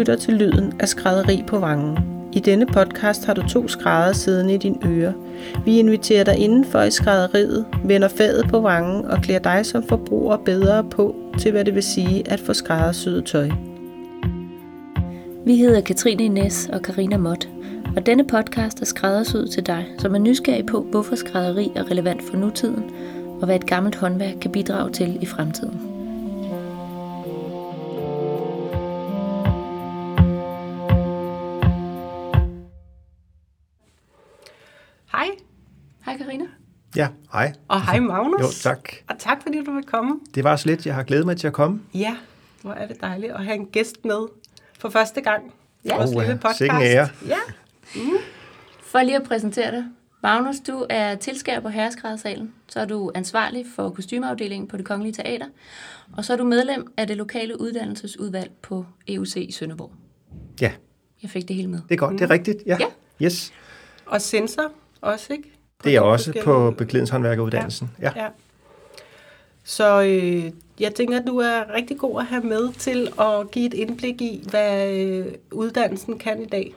lytter til lyden af skrædderi på vangen. I denne podcast har du to skrædder siddende i din øre. Vi inviterer dig indenfor i skrædderiet, vender fadet på vangen og klæder dig som forbruger bedre på til, hvad det vil sige at få skræddersyet tøj. Vi hedder Katrine Ines og Karina Mott, og denne podcast er skræddersyet til dig, som er nysgerrig på, hvorfor skrædderi er relevant for nutiden, og hvad et gammelt håndværk kan bidrage til i fremtiden. Ja, hej. Og hej Magnus. Jo, tak. Og tak fordi du vil komme. Det var så lidt. Jeg har glædet mig til at komme. Ja, hvor er det dejligt at have en gæst med for første gang. Ja. Vores Åh, lille podcast. Sikken ære. Ja. For lige at præsentere dig. Magnus, du er tilskærer på Herreskrædersalen. Så er du ansvarlig for kostymeafdelingen på det Kongelige Teater. Og så er du medlem af det lokale uddannelsesudvalg på EUC i Sønderborg. Ja, Jeg fik det hele med. det er godt. Det er rigtigt. Ja. Ja. Yes. Og sensor også, ikke? Det er også på beklædningshåndværkeruddannelsen. Ja. Ja. Så øh, jeg tænker, at du er rigtig god at have med til at give et indblik i, hvad øh, uddannelsen kan i dag.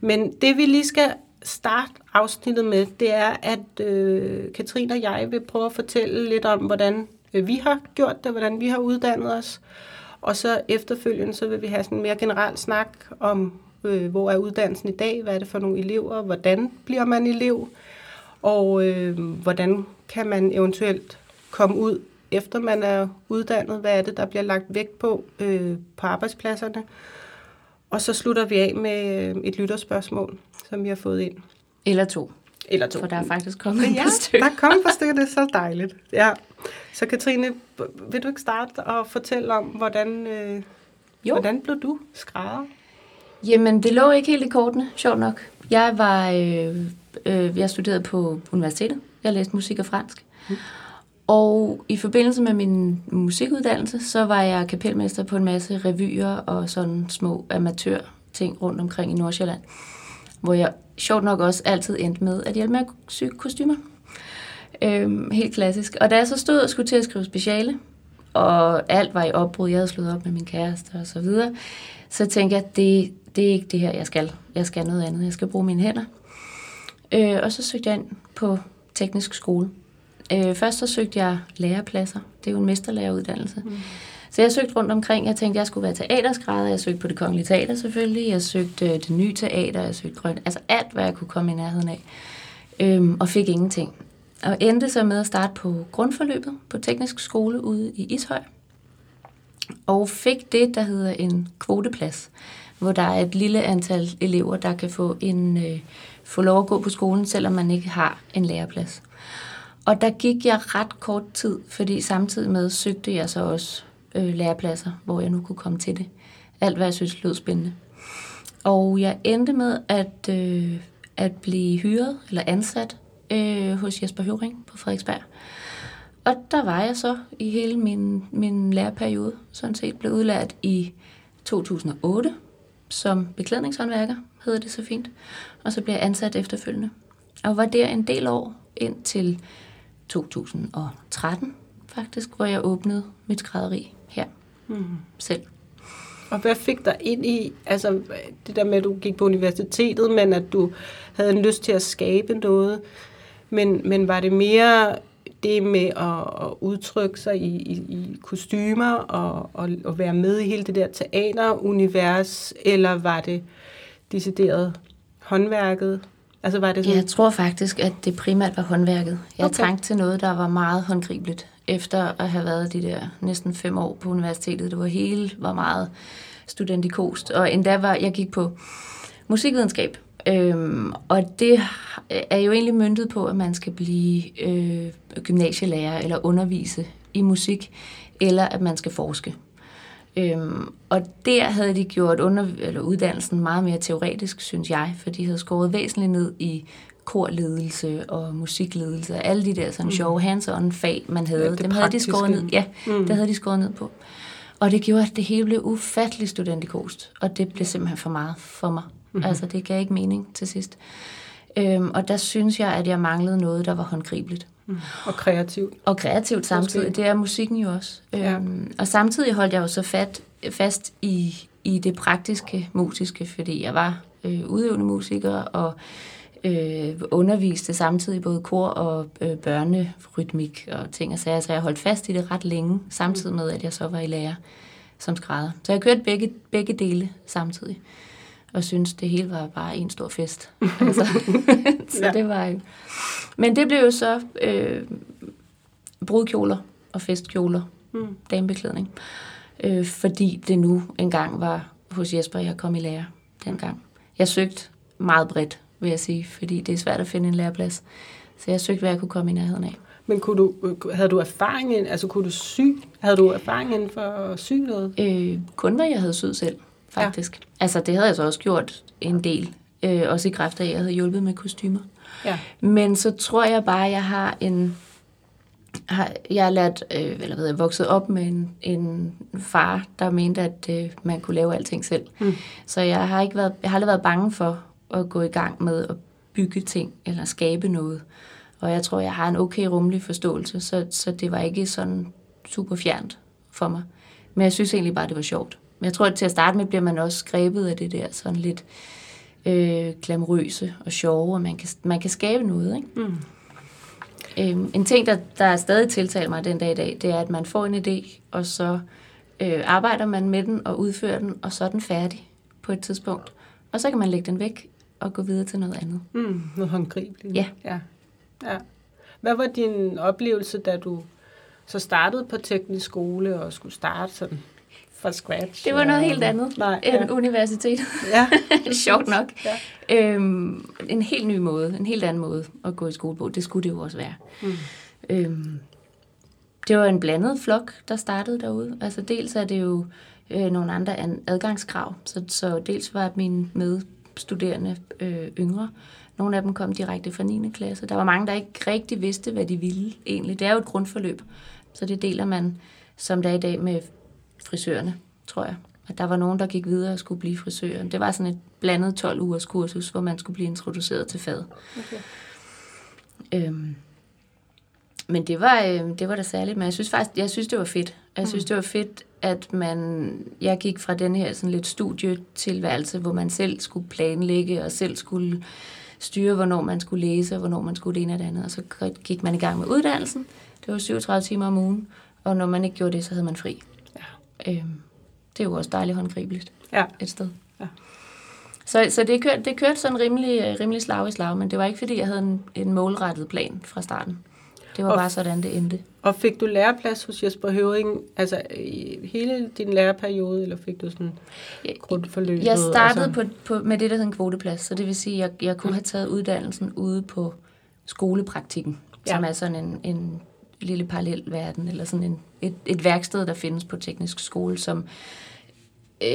Men det vi lige skal starte afsnittet med, det er, at øh, Katrine og jeg vil prøve at fortælle lidt om, hvordan øh, vi har gjort det, hvordan vi har uddannet os. Og så efterfølgende, så vil vi have sådan en mere generel snak om, øh, hvor er uddannelsen i dag, hvad er det for nogle elever, hvordan bliver man elev, og øh, hvordan kan man eventuelt komme ud, efter man er uddannet, hvad er det, der bliver lagt vægt på øh, på arbejdspladserne. Og så slutter vi af med øh, et lytterspørgsmål, som vi har fået ind. Eller to. Eller to. For der er faktisk kommet Ja, par stykker. der kom et par stykker, det er så dejligt. Ja. Så Katrine, vil du ikke starte og fortælle om, hvordan, øh, Jo. hvordan blev du skrædder? Jamen, det lå ikke helt i kortene, sjovt nok. Jeg var, øh, øh, jeg studerede på universitetet. Jeg læste musik og fransk. Mm. Og i forbindelse med min musikuddannelse, så var jeg kapelmester på en masse revyer og sådan små amatørting rundt omkring i Nordsjælland. Hvor jeg sjovt nok også altid endte med at hjælpe med at sy kostymer. Øhm, helt klassisk. Og da jeg så stod og skulle til at skrive speciale, og alt var i opbrud, jeg havde slået op med min kæreste og så videre, så tænkte jeg, det, det er ikke det her, jeg skal. Jeg skal noget andet. Jeg skal bruge mine hænder. Øh, og så søgte jeg ind på teknisk skole. Øh, først så søgte jeg lærepladser. Det er jo en mesterlæreruddannelse. Mm. Så jeg søgte rundt omkring. Jeg tænkte, jeg skulle være teaterskrædder. Jeg søgte på det kongelige teater selvfølgelig. Jeg søgte øh, det nye teater. Jeg søgte grønt. Altså alt, hvad jeg kunne komme i nærheden af. Øhm, og fik ingenting. Og endte så med at starte på grundforløbet på teknisk skole ude i Ishøj. Og fik det, der hedder en kvoteplads, hvor der er et lille antal elever, der kan få, en, øh, få lov at gå på skolen, selvom man ikke har en læreplads. Og der gik jeg ret kort tid, fordi samtidig med søgte jeg så også øh, lærepladser, hvor jeg nu kunne komme til det. Alt, hvad jeg synes lød spændende. Og jeg endte med at, øh, at blive hyret eller ansat øh, hos Jesper Høring på Frederiksberg. Og der var jeg så i hele min, min læreperiode, sådan set blev udlært i 2008 som beklædningshåndværker, hedder det så fint. Og så blev jeg ansat efterfølgende. Og var der en del år indtil 2013 faktisk, hvor jeg åbnede mit skrædderi her mm. selv. Og hvad fik dig ind i, altså det der med, at du gik på universitetet, men at du havde en lyst til at skabe noget, men, men var det mere det med at, at udtrykke sig i, i, i kostymer og, og, og være med i hele det der teaterunivers, eller var det decideret håndværket? Altså var det sådan, Jeg tror faktisk, at det primært var håndværket. Jeg Okay. trængte til noget, der var meget håndgribeligt. Efter at have været de der næsten fem år på universitetet. Det var hele var meget studentikost. Og endda var, jeg gik på musikvidenskab. Øhm, og det er jo egentlig myndet på, at man skal blive øh, gymnasielærer eller undervise i musik, eller at man skal forske. Øhm, og der havde de gjort under, eller uddannelsen meget mere teoretisk, synes jeg, for de havde skåret væsentligt ned i korledelse og musikledelse og alle de der sådan sjove hands-on fag, man havde. Ja, det Dem havde de skåret ned. Ja, mm. det havde de skåret ned på. Og det gjorde, at det hele blev ufatteligt studentikost, og det blev simpelthen for meget for mig. Mm-hmm. Altså, det gav ikke mening til sidst. Øhm, og der synes jeg, at jeg manglede noget, der var håndgribeligt. og kreativt? Og kreativt samtidig. Det er musikken jo også. Ja. Øhm, og samtidig holdt jeg jo så fat, fast i i det praktiske musiske, fordi jeg var øh, udøvende musiker og øh, underviste samtidig både kor og øh, børnerytmik og ting og sager, så jeg holdt fast i det ret længe, samtidig med, at jeg så var i lærer som skrædder. Så jeg kørte begge, begge dele samtidig, og synes det hele var bare en stor fest. altså, så Ja. det var jo... Men det blev jo så øh, brudkjoler og festkjoler, Mm. damebeklædning, øh, fordi det nu engang var hos Jesper, jeg kom i lære dengang. Jeg søgte meget bredt, vil jeg sige, fordi det er svært at finde en læreplads. Så jeg søgte, hvad jeg kunne komme i nærheden af. Men kunne du, havde du erfaring, altså kunne du sy? Havde du erfaring inden for at sy noget? Øh, kun hvad jeg havde syet selv, faktisk. Ja. Altså, det havde jeg så også gjort en del. Øh, også i kraft af, at jeg havde hjulpet med kostymer. Ja. Men så tror jeg bare, at jeg har en... Har, jeg har lært, øh, eller ved jeg, vokset op med en, en far, der mente, at øh, man kunne lave alting selv. Mm. Så jeg har, ikke været, jeg har aldrig været bange for at gå i gang med at bygge ting, eller skabe noget. Og jeg tror, jeg har en okay rummelig forståelse, så, så det var ikke sådan super fjernt for mig. Men jeg synes egentlig bare, det var sjovt. Men jeg tror, at til at starte med bliver man også grebet af det der sådan lidt øh, glamrøse og sjove, og man kan, man kan skabe noget, ikke? Mm. Øhm, en ting, der, der stadig tiltaler mig den dag i dag, det er, at man får en idé, og så øh, arbejder man med den og udfører den, og så er den færdig på et tidspunkt. Og så kan man lægge den væk og gå videre til noget andet. Mm. Noget håndgribeligt. Ja. ja. ja. Hvad var din oplevelse, da du så startede på teknisk skole og skulle starte sådan fra scratch? Det var noget og- helt andet Nej, end ja. universitetet. ja. Sjovt nok. Ja. Øhm, en helt ny måde, en helt anden måde at gå i skole på. Det skulle det jo også være. Mm. Øhm, det var en blandet flok, der startede derude. Altså dels er det jo øh, nogle andre an- adgangskrav. Så, så dels var mine medstuderende øh, yngre. Nogle af dem kom direkte fra 9. klasse. Der var mange, der ikke rigtig vidste, hvad de ville egentlig. Det er jo et grundforløb, så det deler man, som der er i dag, med frisørerne, tror jeg. At der var nogen, der gik videre og skulle blive frisører. Det var sådan et blandet 12 ugers kursus, hvor man skulle blive introduceret til faget. Okay. Øhm, men det var, øh, det var da særligt, men jeg synes faktisk, jeg synes, det var fedt. Jeg synes, det var fedt, at man, jeg gik fra den her sådan lidt studietilværelse, hvor man selv skulle planlægge og selv skulle styre, hvornår man skulle læse, og hvornår man skulle det ene og det andet. Og så gik man i gang med uddannelsen. Det var 37 timer om ugen, og når man ikke gjorde det, så havde man fri. Øhm, det er jo også dejligt håndgribeligt Ja. et sted. Ja. Så, så det, kørte, det kørte sådan rimelig, øh, rimelig slag i slag, men det var ikke, fordi jeg havde en, en målrettet plan fra starten. Det var Og- bare sådan, det endte. Og fik du læreplads hos Jesper Høving, altså i hele din læreperiode, eller fik du sådan grundforløbet? Jeg startede på, på, med det, der hed en kvoteplads, så det vil sige, at jeg, jeg kunne have taget uddannelsen ude på skolepraktikken, ja. som er sådan en, en lille parallel verden, eller sådan en, et, et værksted, der findes på teknisk skole, som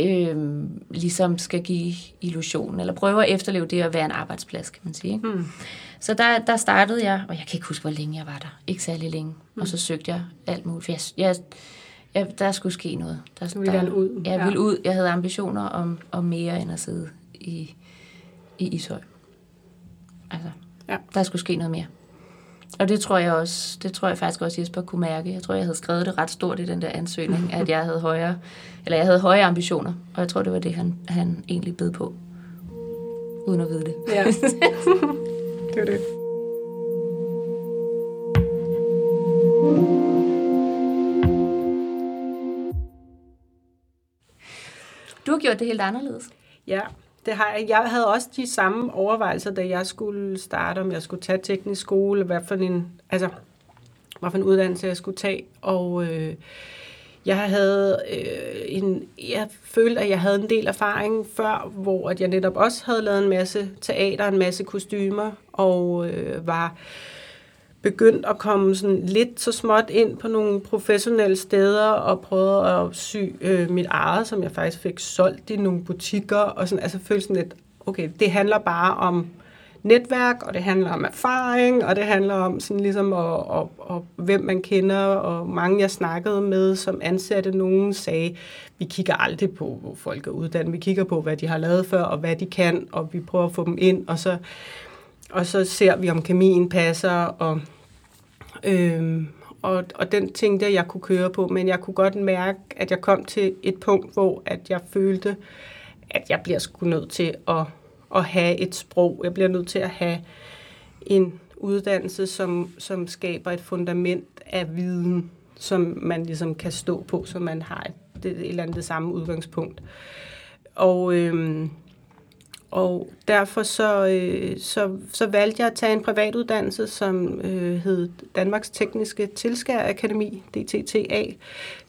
øh, ligesom skal give illusion, eller prøve at efterleve det at være en arbejdsplads, kan man sige. Ikke? Hmm. Så der, der startede jeg, og jeg kan ikke huske, hvor længe jeg var der. Ikke særlig længe. Mm. Og så søgte jeg alt muligt. For jeg, jeg, jeg, der skulle ske noget. Der, Du ville der, gerne ud. Jeg Ja. ville ud. Jeg havde ambitioner om, om mere end at sidde i, i Ishøj. Altså, Ja. der skulle ske noget mere. Og det tror jeg også, det tror jeg faktisk også Jesper kunne mærke. Jeg tror, jeg havde skrevet det ret stort i den der ansøgning, at jeg havde højere, eller jeg havde høje ambitioner. Og jeg tror, det var det, han, han egentlig bed på. Uden at vide det. Ja. det var det. Du har gjort det helt anderledes. Ja, det har jeg. Jeg havde også de samme overvejelser, da jeg skulle starte, om jeg skulle tage teknisk skole, hvad for en, altså, hvad for en uddannelse jeg skulle tage. Og øh, jeg havde øh, en, jeg følte, at jeg havde en del erfaring før, hvor at jeg netop også havde lavet en masse teater, en masse kostymer, og øh, var begyndt at komme sådan lidt så småt ind på nogle professionelle steder og prøvet at sy øh, mit eget, som jeg faktisk fik solgt i nogle butikker og sådan, altså følte sådan lidt, okay, det handler bare om netværk, og det handler om erfaring, og det handler om sådan ligesom, og, og, og hvem man kender, og mange jeg snakkede med, som ansatte. Nogen, sagde, vi kigger aldrig på, hvor folk er uddannet, vi kigger på, hvad de har lavet før, og hvad de kan, og vi prøver at få dem ind, og så, og så ser vi, om kemien passer, og, øhm, og, og den tænkte jeg, jeg kunne køre på, men jeg kunne godt mærke, at jeg kom til et punkt, hvor at jeg følte, at jeg bliver sgu nødt til at, at have et sprog. Jeg bliver nødt til at have en uddannelse, som, som skaber et fundament af viden, som man ligesom kan stå på, så man har et, et eller andet det samme udgangspunkt. Og, øhm, og derfor så, øh, så, så valgte jeg at tage en privatuddannelse, som øh, hed Danmarks Tekniske Tilskær Akademi, DTTA.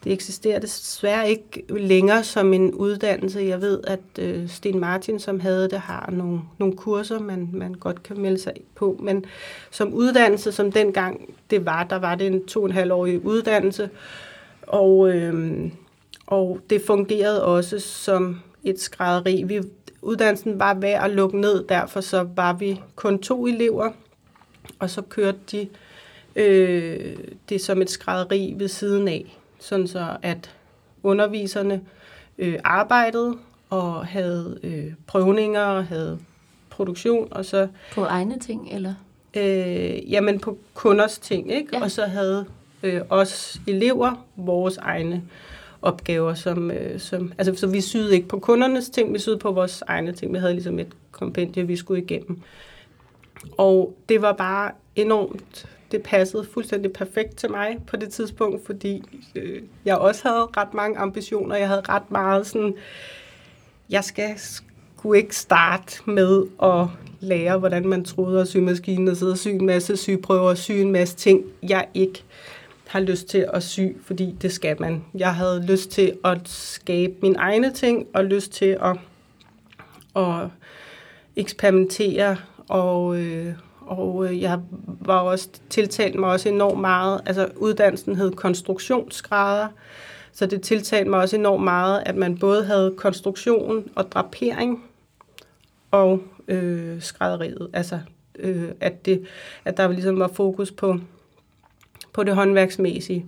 Det eksisterer desværre ikke længere som en uddannelse. Jeg ved, at øh, Sten Martin, som havde det, har nogle, nogle kurser, man, man godt kan melde sig på. Men som uddannelse, som dengang det var, der var det en to og en halv årig uddannelse. Og, øh, og det fungerede også som et skrædderi. Vi uddannelsen var ved at lukke ned, derfor så var vi kun to elever, og så kørte de øh, det som et skrædderi ved siden af, sådan så at underviserne øh, arbejdede og havde øh, prøvninger og havde produktion, og så... På egne ting, eller? Øh, jamen på kunders ting, ikke? Ja. Og så havde øh, os elever vores egne øh, opgaver, som, øh, som altså, så vi syede ikke på kundernes ting, vi syede på vores egne ting. Vi havde ligesom et kompendie, vi skulle igennem. Og det var bare enormt, det passede fuldstændig perfekt til mig på det tidspunkt, fordi øh, jeg også havde ret mange ambitioner. Jeg havde ret meget sådan, jeg skal skulle ikke starte med at lære, hvordan man troede at symaskinen og sidde og sy en masse sygeprøver og sy en masse ting, jeg ikke har lyst til at sy, fordi det skal man. Jeg havde lyst til at skabe mine egne ting, og lyst til at, at eksperimentere, og, øh, og øh, jeg var også tiltalt mig også enormt meget, altså uddannelsen hed konstruktionsgrader, så det tiltalte mig også enormt meget, at man både havde konstruktion og drapering og øh, skrædderiet, altså øh, at, det, at der ligesom var fokus på på det håndværksmæssige.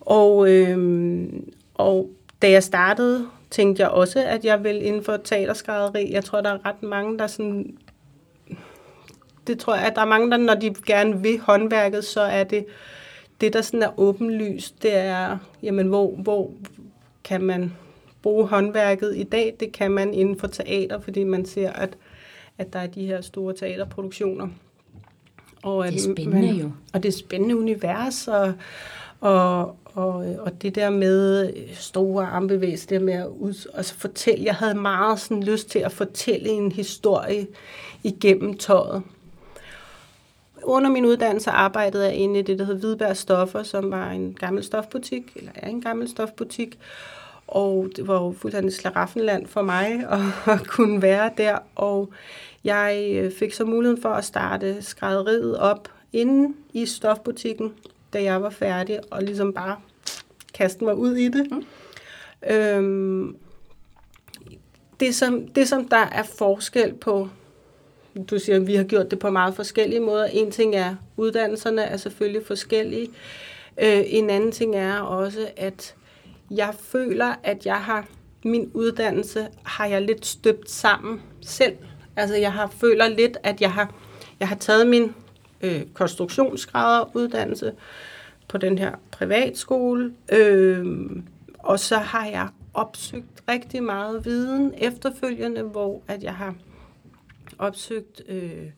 Og, øh, og da jeg startede, tænkte jeg også, at jeg ville inden for teaterskrædderi. Jeg tror, der er ret mange, der sådan... Det tror jeg, at der er mange, der når de gerne vil håndværket, så er det det, der sådan er åbenlyst, det er, jamen, hvor, hvor kan man bruge håndværket i dag? Det kan man inden for teater, fordi man ser, at, at der er de her store teaterproduktioner. Og, det er spændende man, jo. Og det er spændende univers, og, og, og, og det der med store armbevægelser, det med at ud, altså fortælle, jeg havde meget sådan lyst til at fortælle en historie igennem tøjet. Under min uddannelse arbejdede jeg inde i det, der hed Hvidberg Stoffer, som var en gammel stofbutik, eller er en gammel stofbutik, og det var jo fuldstændig slaraffenland for mig at, at kunne være der, og jeg øh, fik så muligheden for at starte skrædderiet op inden i stofbutikken, da jeg var færdig, og ligesom bare kaste mig ud i det. Mm. Øhm, det, som, det, som der er forskel på, du siger, at vi har gjort det på meget forskellige måder. En ting er, uddannelserne er selvfølgelig forskellige. Øh, en anden ting er også, at jeg føler, at jeg har min uddannelse har jeg lidt støbt sammen selv. Altså jeg har føler lidt, at jeg har, jeg har taget min øh, konstruktionsgraderuddannelse på den her privatskole, øh, og så har jeg opsøgt rigtig meget viden efterfølgende, hvor at jeg har opsøgt øh,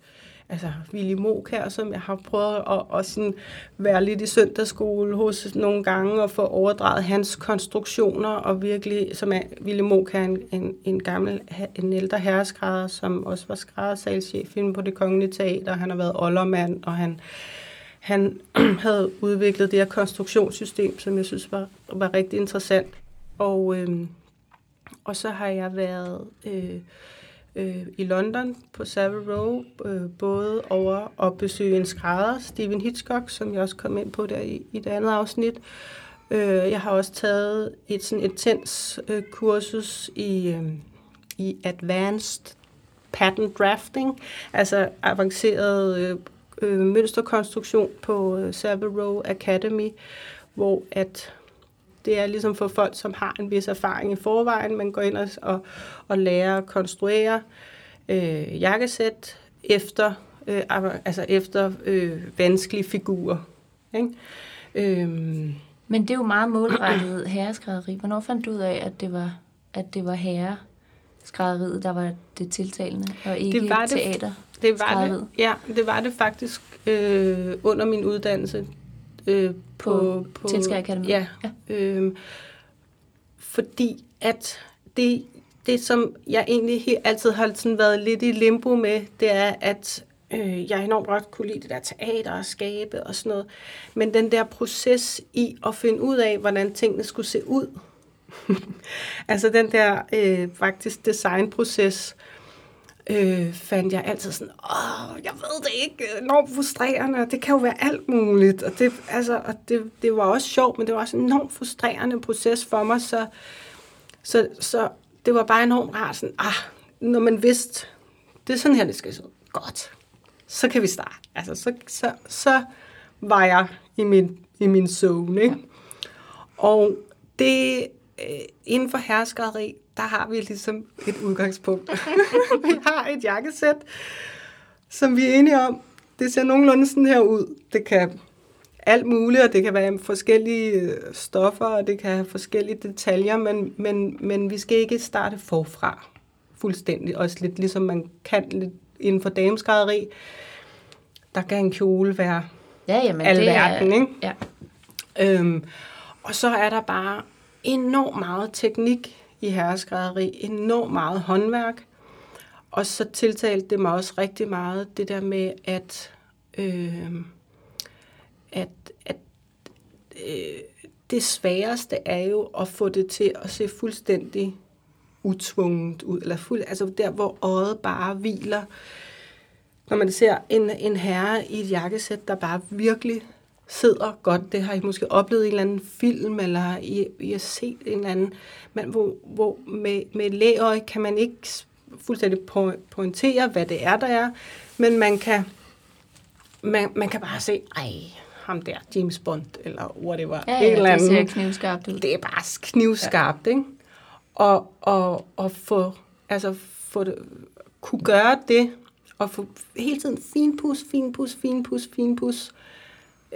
altså Willy Moker, som jeg har prøvet at, at sådan være lidt i søndagsskole hos nogle gange og få overdraget hans konstruktioner, og virkelig, som er Willy Moker, en, en, en gammel, en ældre herreskrædder, som også var skræddersalschef på det kongelige teater. Han har været oldermand, og han, han havde udviklet det her konstruktionssystem, som jeg synes var, var rigtig interessant. Og, øh, og så har jeg været... Øh, øh, i London på Savile Row, øh, både over at besøge en skrædder, Stephen Hitchcock, som jeg også kom ind på der i, i det andet afsnit. Øh, jeg har også taget et sådan intens øh, kursus i, øh, i Advanced Pattern Drafting, altså avanceret øh, øh, mønsterkonstruktion på øh, Savile Row Academy, hvor at det er ligesom for folk, som har en vis erfaring i forvejen. Man går ind og, og, og lærer at konstruere øh, jakkesæt efter, øh, altså efter øh, vanskelige figurer. Ikke? Øhm, Men det er jo meget målrettet herreskrædderi. Hvornår fandt du ud af, at det var, at det var herreskrædderiet, der var det tiltalende, og ikke Det var det. teater? Det var Skrædderiet. det, ja, det var det faktisk øh, under min uddannelse øh, på, På Tilskæreakademiet? Ja, Ja. ja. Øh, fordi at det, det, som jeg egentlig he- altid har sådan været lidt i limbo med, det er, at øh, jeg enormt godt kunne lide det der teater og skabe og sådan noget. Men den der proces i at finde ud af, hvordan tingene skulle se ud, altså den der øh, faktisk designproces, øh, fandt jeg altid sådan, åh, jeg ved det ikke, enormt frustrerende, og det kan jo være alt muligt, og det, altså, og det, det var også sjovt, men det var også en enormt frustrerende proces for mig, så, så, så det var bare enormt rart, sådan, ah, når man vidste, det er sådan her, det skal se ud, godt, så kan vi starte, altså, så, så, så var jeg i min, i min zone, ikke? Og det, øh, inden for herskeri, der har vi ligesom et udgangspunkt. vi har et jakkesæt, som vi er enige om. Det ser nogenlunde sådan her ud. Det kan alt muligt, og det kan være forskellige øh, stoffer, og det kan have forskellige detaljer, men, men, men vi skal ikke starte forfra fuldstændig. Også lidt ligesom man kan lidt inden for dameskrædderi. Der kan en kjole være Ja, jamen, Alverden, ikke? Ja. Øhm, og så er der bare enormt meget teknik i herreskrædderi, enormt meget håndværk. Og så tiltalte det mig også rigtig meget det der med, at, øh, at, at øh, det sværeste er jo at få det til at se fuldstændig utvunget ud, eller fuld, altså der, hvor øjet bare hviler. Når man ser en, en herre i et jakkesæt, der bare virkelig sidder godt, det har I måske oplevet i en eller anden film, eller I, I har set en eller anden, men hvor, hvor med, med lægøje kan man ikke fuldstændig po- pointere, hvad det er, der er, men man kan, man, man kan bare se, ej, ham der, James Bond, eller whatever, Ja, en eller ja, det anden ser knivskarpt ud. det er bare knivskarpt, ja. ikke? Og, og, og få, altså få det, kunne gøre det, og få hele tiden finpus, finpus, finpus, finpus,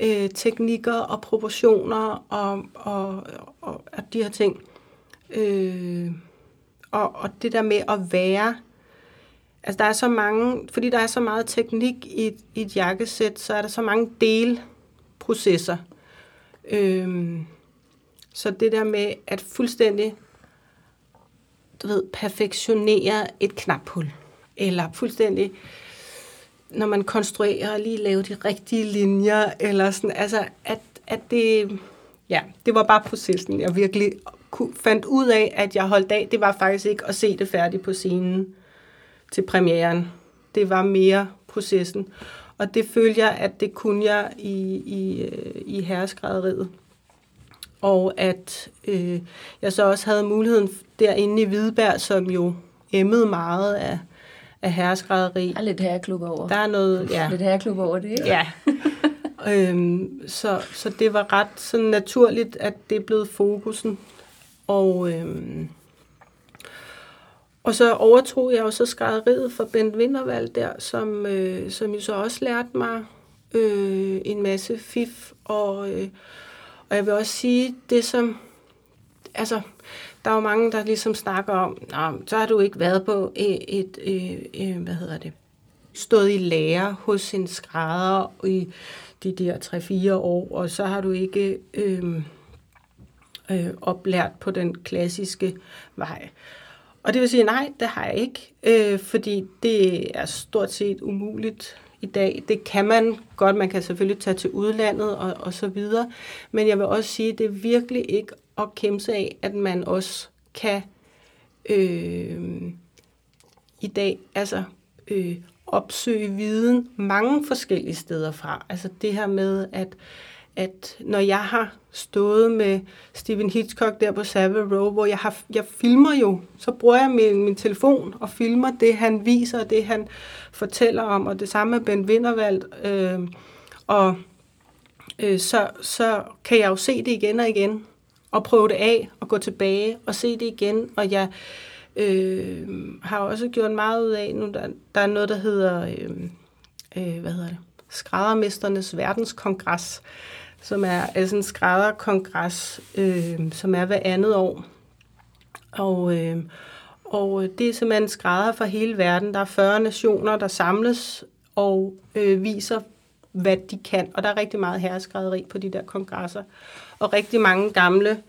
øh, teknikker og proportioner og, og, og, og de her ting. Øh, og, og det der med at være, altså der er så mange, fordi der er så meget teknik i, et- i et jakkesæt, så er der så mange delprocesser. Øh, så det der med at fuldstændig, du ved, perfektionere et knaphul, eller fuldstændig, når man konstruerer, lige lave de rigtige linjer, eller sådan, altså, at, at det, ja, det var bare processen, jeg virkelig fandt ud af, at jeg holdt af, det var faktisk ikke at se det færdigt på scenen til premieren. Det var mere processen. Og det følte jeg, at det kunne jeg i, i, øh, i herreskrædderiet og at øh, jeg så også havde muligheden derinde i Hvidberg, som jo emmede meget af, af herreskrædderi. Der er lidt herreklub over. Der er noget, ja, Lidt herreklub over det, ikke? ja. øhm, så, så det var ret sådan naturligt, at det blev fokusen. Og, øhm, og så overtog jeg jo så skrædderiet for Bent Wintervald der, som, øh, som jo så også lærte mig øh, en masse fif. Og, øh, og jeg vil også sige, det som... Altså, der er jo mange, der ligesom snakker om, Nå, så har du ikke været på e-, et, et, et, et hvad hedder det, stået i lære hos en skrædder i de der 3-4 år, og så har du ikke øh, øh, oplært på den klassiske vej. Og det vil sige, nej, det har jeg ikke, øh, fordi det er stort set umuligt i dag. Det kan man godt, man kan selvfølgelig tage til udlandet og, og så videre, men jeg vil også sige, det er virkelig ikke at kæmpe sig af, at man også kan øh, i dag altså øh, opsøge viden mange forskellige steder fra. Altså det her med, at, at når jeg har stået med Stephen Hitchcock der på Savile Row, hvor jeg, har, jeg filmer jo, så bruger jeg min, min telefon og filmer det, han viser, og det, han fortæller om, og det samme med Ben Wintervald. Øh, og øh, så, så kan jeg jo se det igen og igen, og prøve det af, og gå tilbage og se det igen, og jeg øh, har også gjort meget ud af, nu der, der er noget, der hedder, øh, øh, hvad hedder det, Skræddermesternes Verdenskongres, som er altså en skrædderkongres, øh, som er hver andet år. Og, øh, og det er simpelthen skrædder fra hele verden. Der er 40 nationer, der samles og øh, viser, hvad de kan. Og der er rigtig meget herreskrædderi på de der kongresser. Og rigtig mange gamle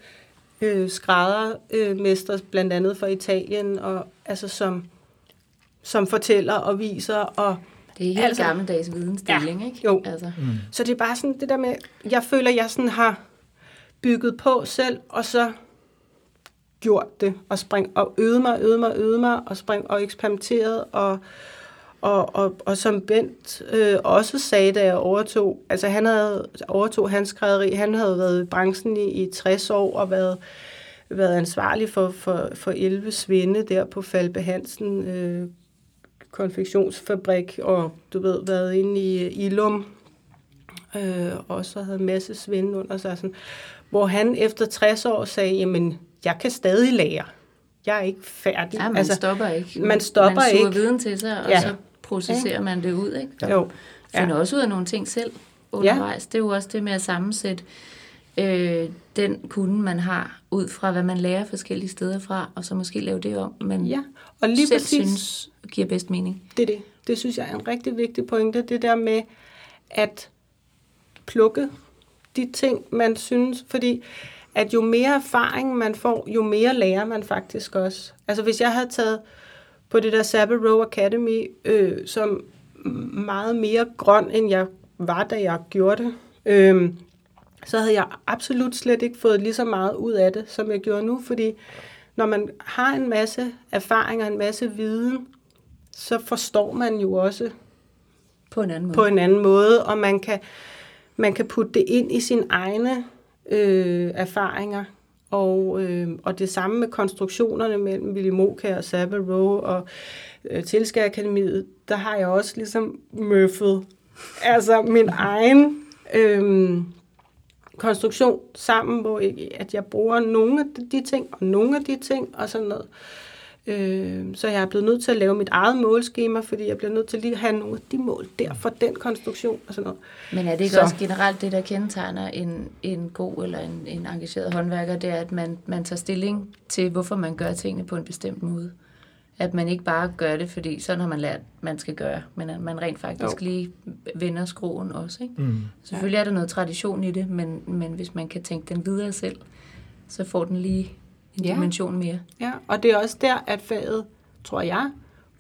øh, skræddermester, øh, blandt andet fra Italien, og, altså, som, som fortæller og viser. Og, det er helt altså, gammeldags vidensdeling, ja, ikke? Jo. Altså. Mm. Så det er bare sådan det der med, jeg føler, jeg sådan har bygget på selv, og så gjort det, og, spring, og øvet mig, øvet mig, øvet mig, og spring, og eksperimenteret, og, og, og, og som Bent øh, også sagde, da jeg overtog, altså han havde overtog hans skrædderi, han havde været i branchen i, i 60 år og været, været ansvarlig for, for, for 11 svinde der på Falbe Hansen øh, konfektionsfabrik, og du ved, været inde i Ilum, øh, og så havde en masse svinde under sig, sådan, hvor han efter 60 år sagde, jamen, jeg kan stadig lære. Jeg er ikke færdig. Ja, man altså, stopper ikke. Man stopper man ikke. Man viden til sig, og ja. så processerer ja. man det ud, ikke? Ja. Jo. Finder ja. også ud af nogle ting selv undervejs. Ja. Det er jo også det med at sammensætte øh, den kunde, man har, ud fra hvad man lærer forskellige steder fra, og så måske lave det om, man ja. og lige selv præcis, synes giver bedst mening. Det er det. Det synes jeg er en rigtig vigtig pointe, det der med at plukke de ting, man synes, fordi at jo mere erfaring man får, jo mere lærer man faktisk også. Altså hvis jeg havde taget på det der Sabbath Row Academy, øh, som meget mere grøn, end jeg var, da jeg gjorde det, øh, så havde jeg absolut slet ikke fået lige så meget ud af det, som jeg gjorde nu, fordi når man har en masse erfaring og en masse viden, så forstår man jo også på en anden måde, på en anden måde og man kan, man kan putte det ind i sine egne øh, erfaringer. Og, øh, og det samme med konstruktionerne mellem Willy Moka og Savile Row og øh, Tilskærakademiet, der har jeg også ligesom møffet altså min egen øh, konstruktion sammen, hvor jeg, at jeg bruger nogle af de ting og nogle af de ting og sådan noget. Øh, så jeg er blevet nødt til at lave mit eget målskema, fordi jeg bliver nødt til lige at have nogle af de mål der for den konstruktion og sådan noget. Men er det ikke så. også generelt det, der kendetegner en, en god eller en, en engageret håndværker, det er, at man, man tager stilling til, hvorfor man gør tingene på en bestemt måde? At man ikke bare gør det, fordi sådan har man lært, man skal gøre, men at man rent faktisk jo. lige vender skruen også. Ikke? Mm. Selvfølgelig er der noget tradition i det, men, men hvis man kan tænke den videre selv, så får den lige ja. dimension mere. Ja, og det er også der, at faget, tror jeg,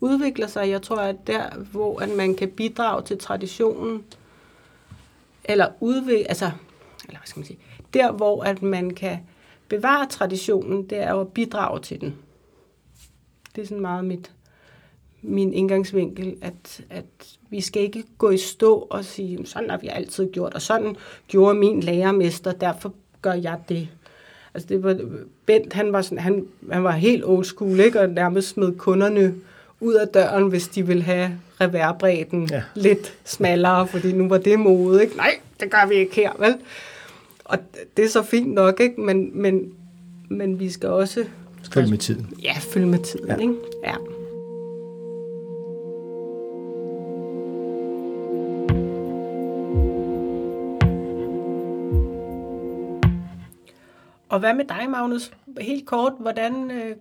udvikler sig. Jeg tror, at der, hvor at man kan bidrage til traditionen, eller udvikle, altså, eller hvad skal man sige, der, hvor at man kan bevare traditionen, det er jo at bidrage til den. Det er sådan meget mit, min indgangsvinkel, at, at vi skal ikke gå i stå og sige, sådan har vi altid gjort, og sådan gjorde min lærermester, derfor gør jeg det. Altså det var, Bent, han var, sådan, han, han var helt old school, ikke? og nærmest smed kunderne ud af døren, hvis de ville have reverbredden ja. lidt smallere, fordi nu var det mode. Ikke? Nej, det gør vi ikke her, vel? Og det er så fint nok, ikke? Men, men, men vi skal også... Følge med tiden. Ja, følge med tiden, ja. ikke? Ja. Og hvad med dig, Magnus? Helt kort, hvordan øh,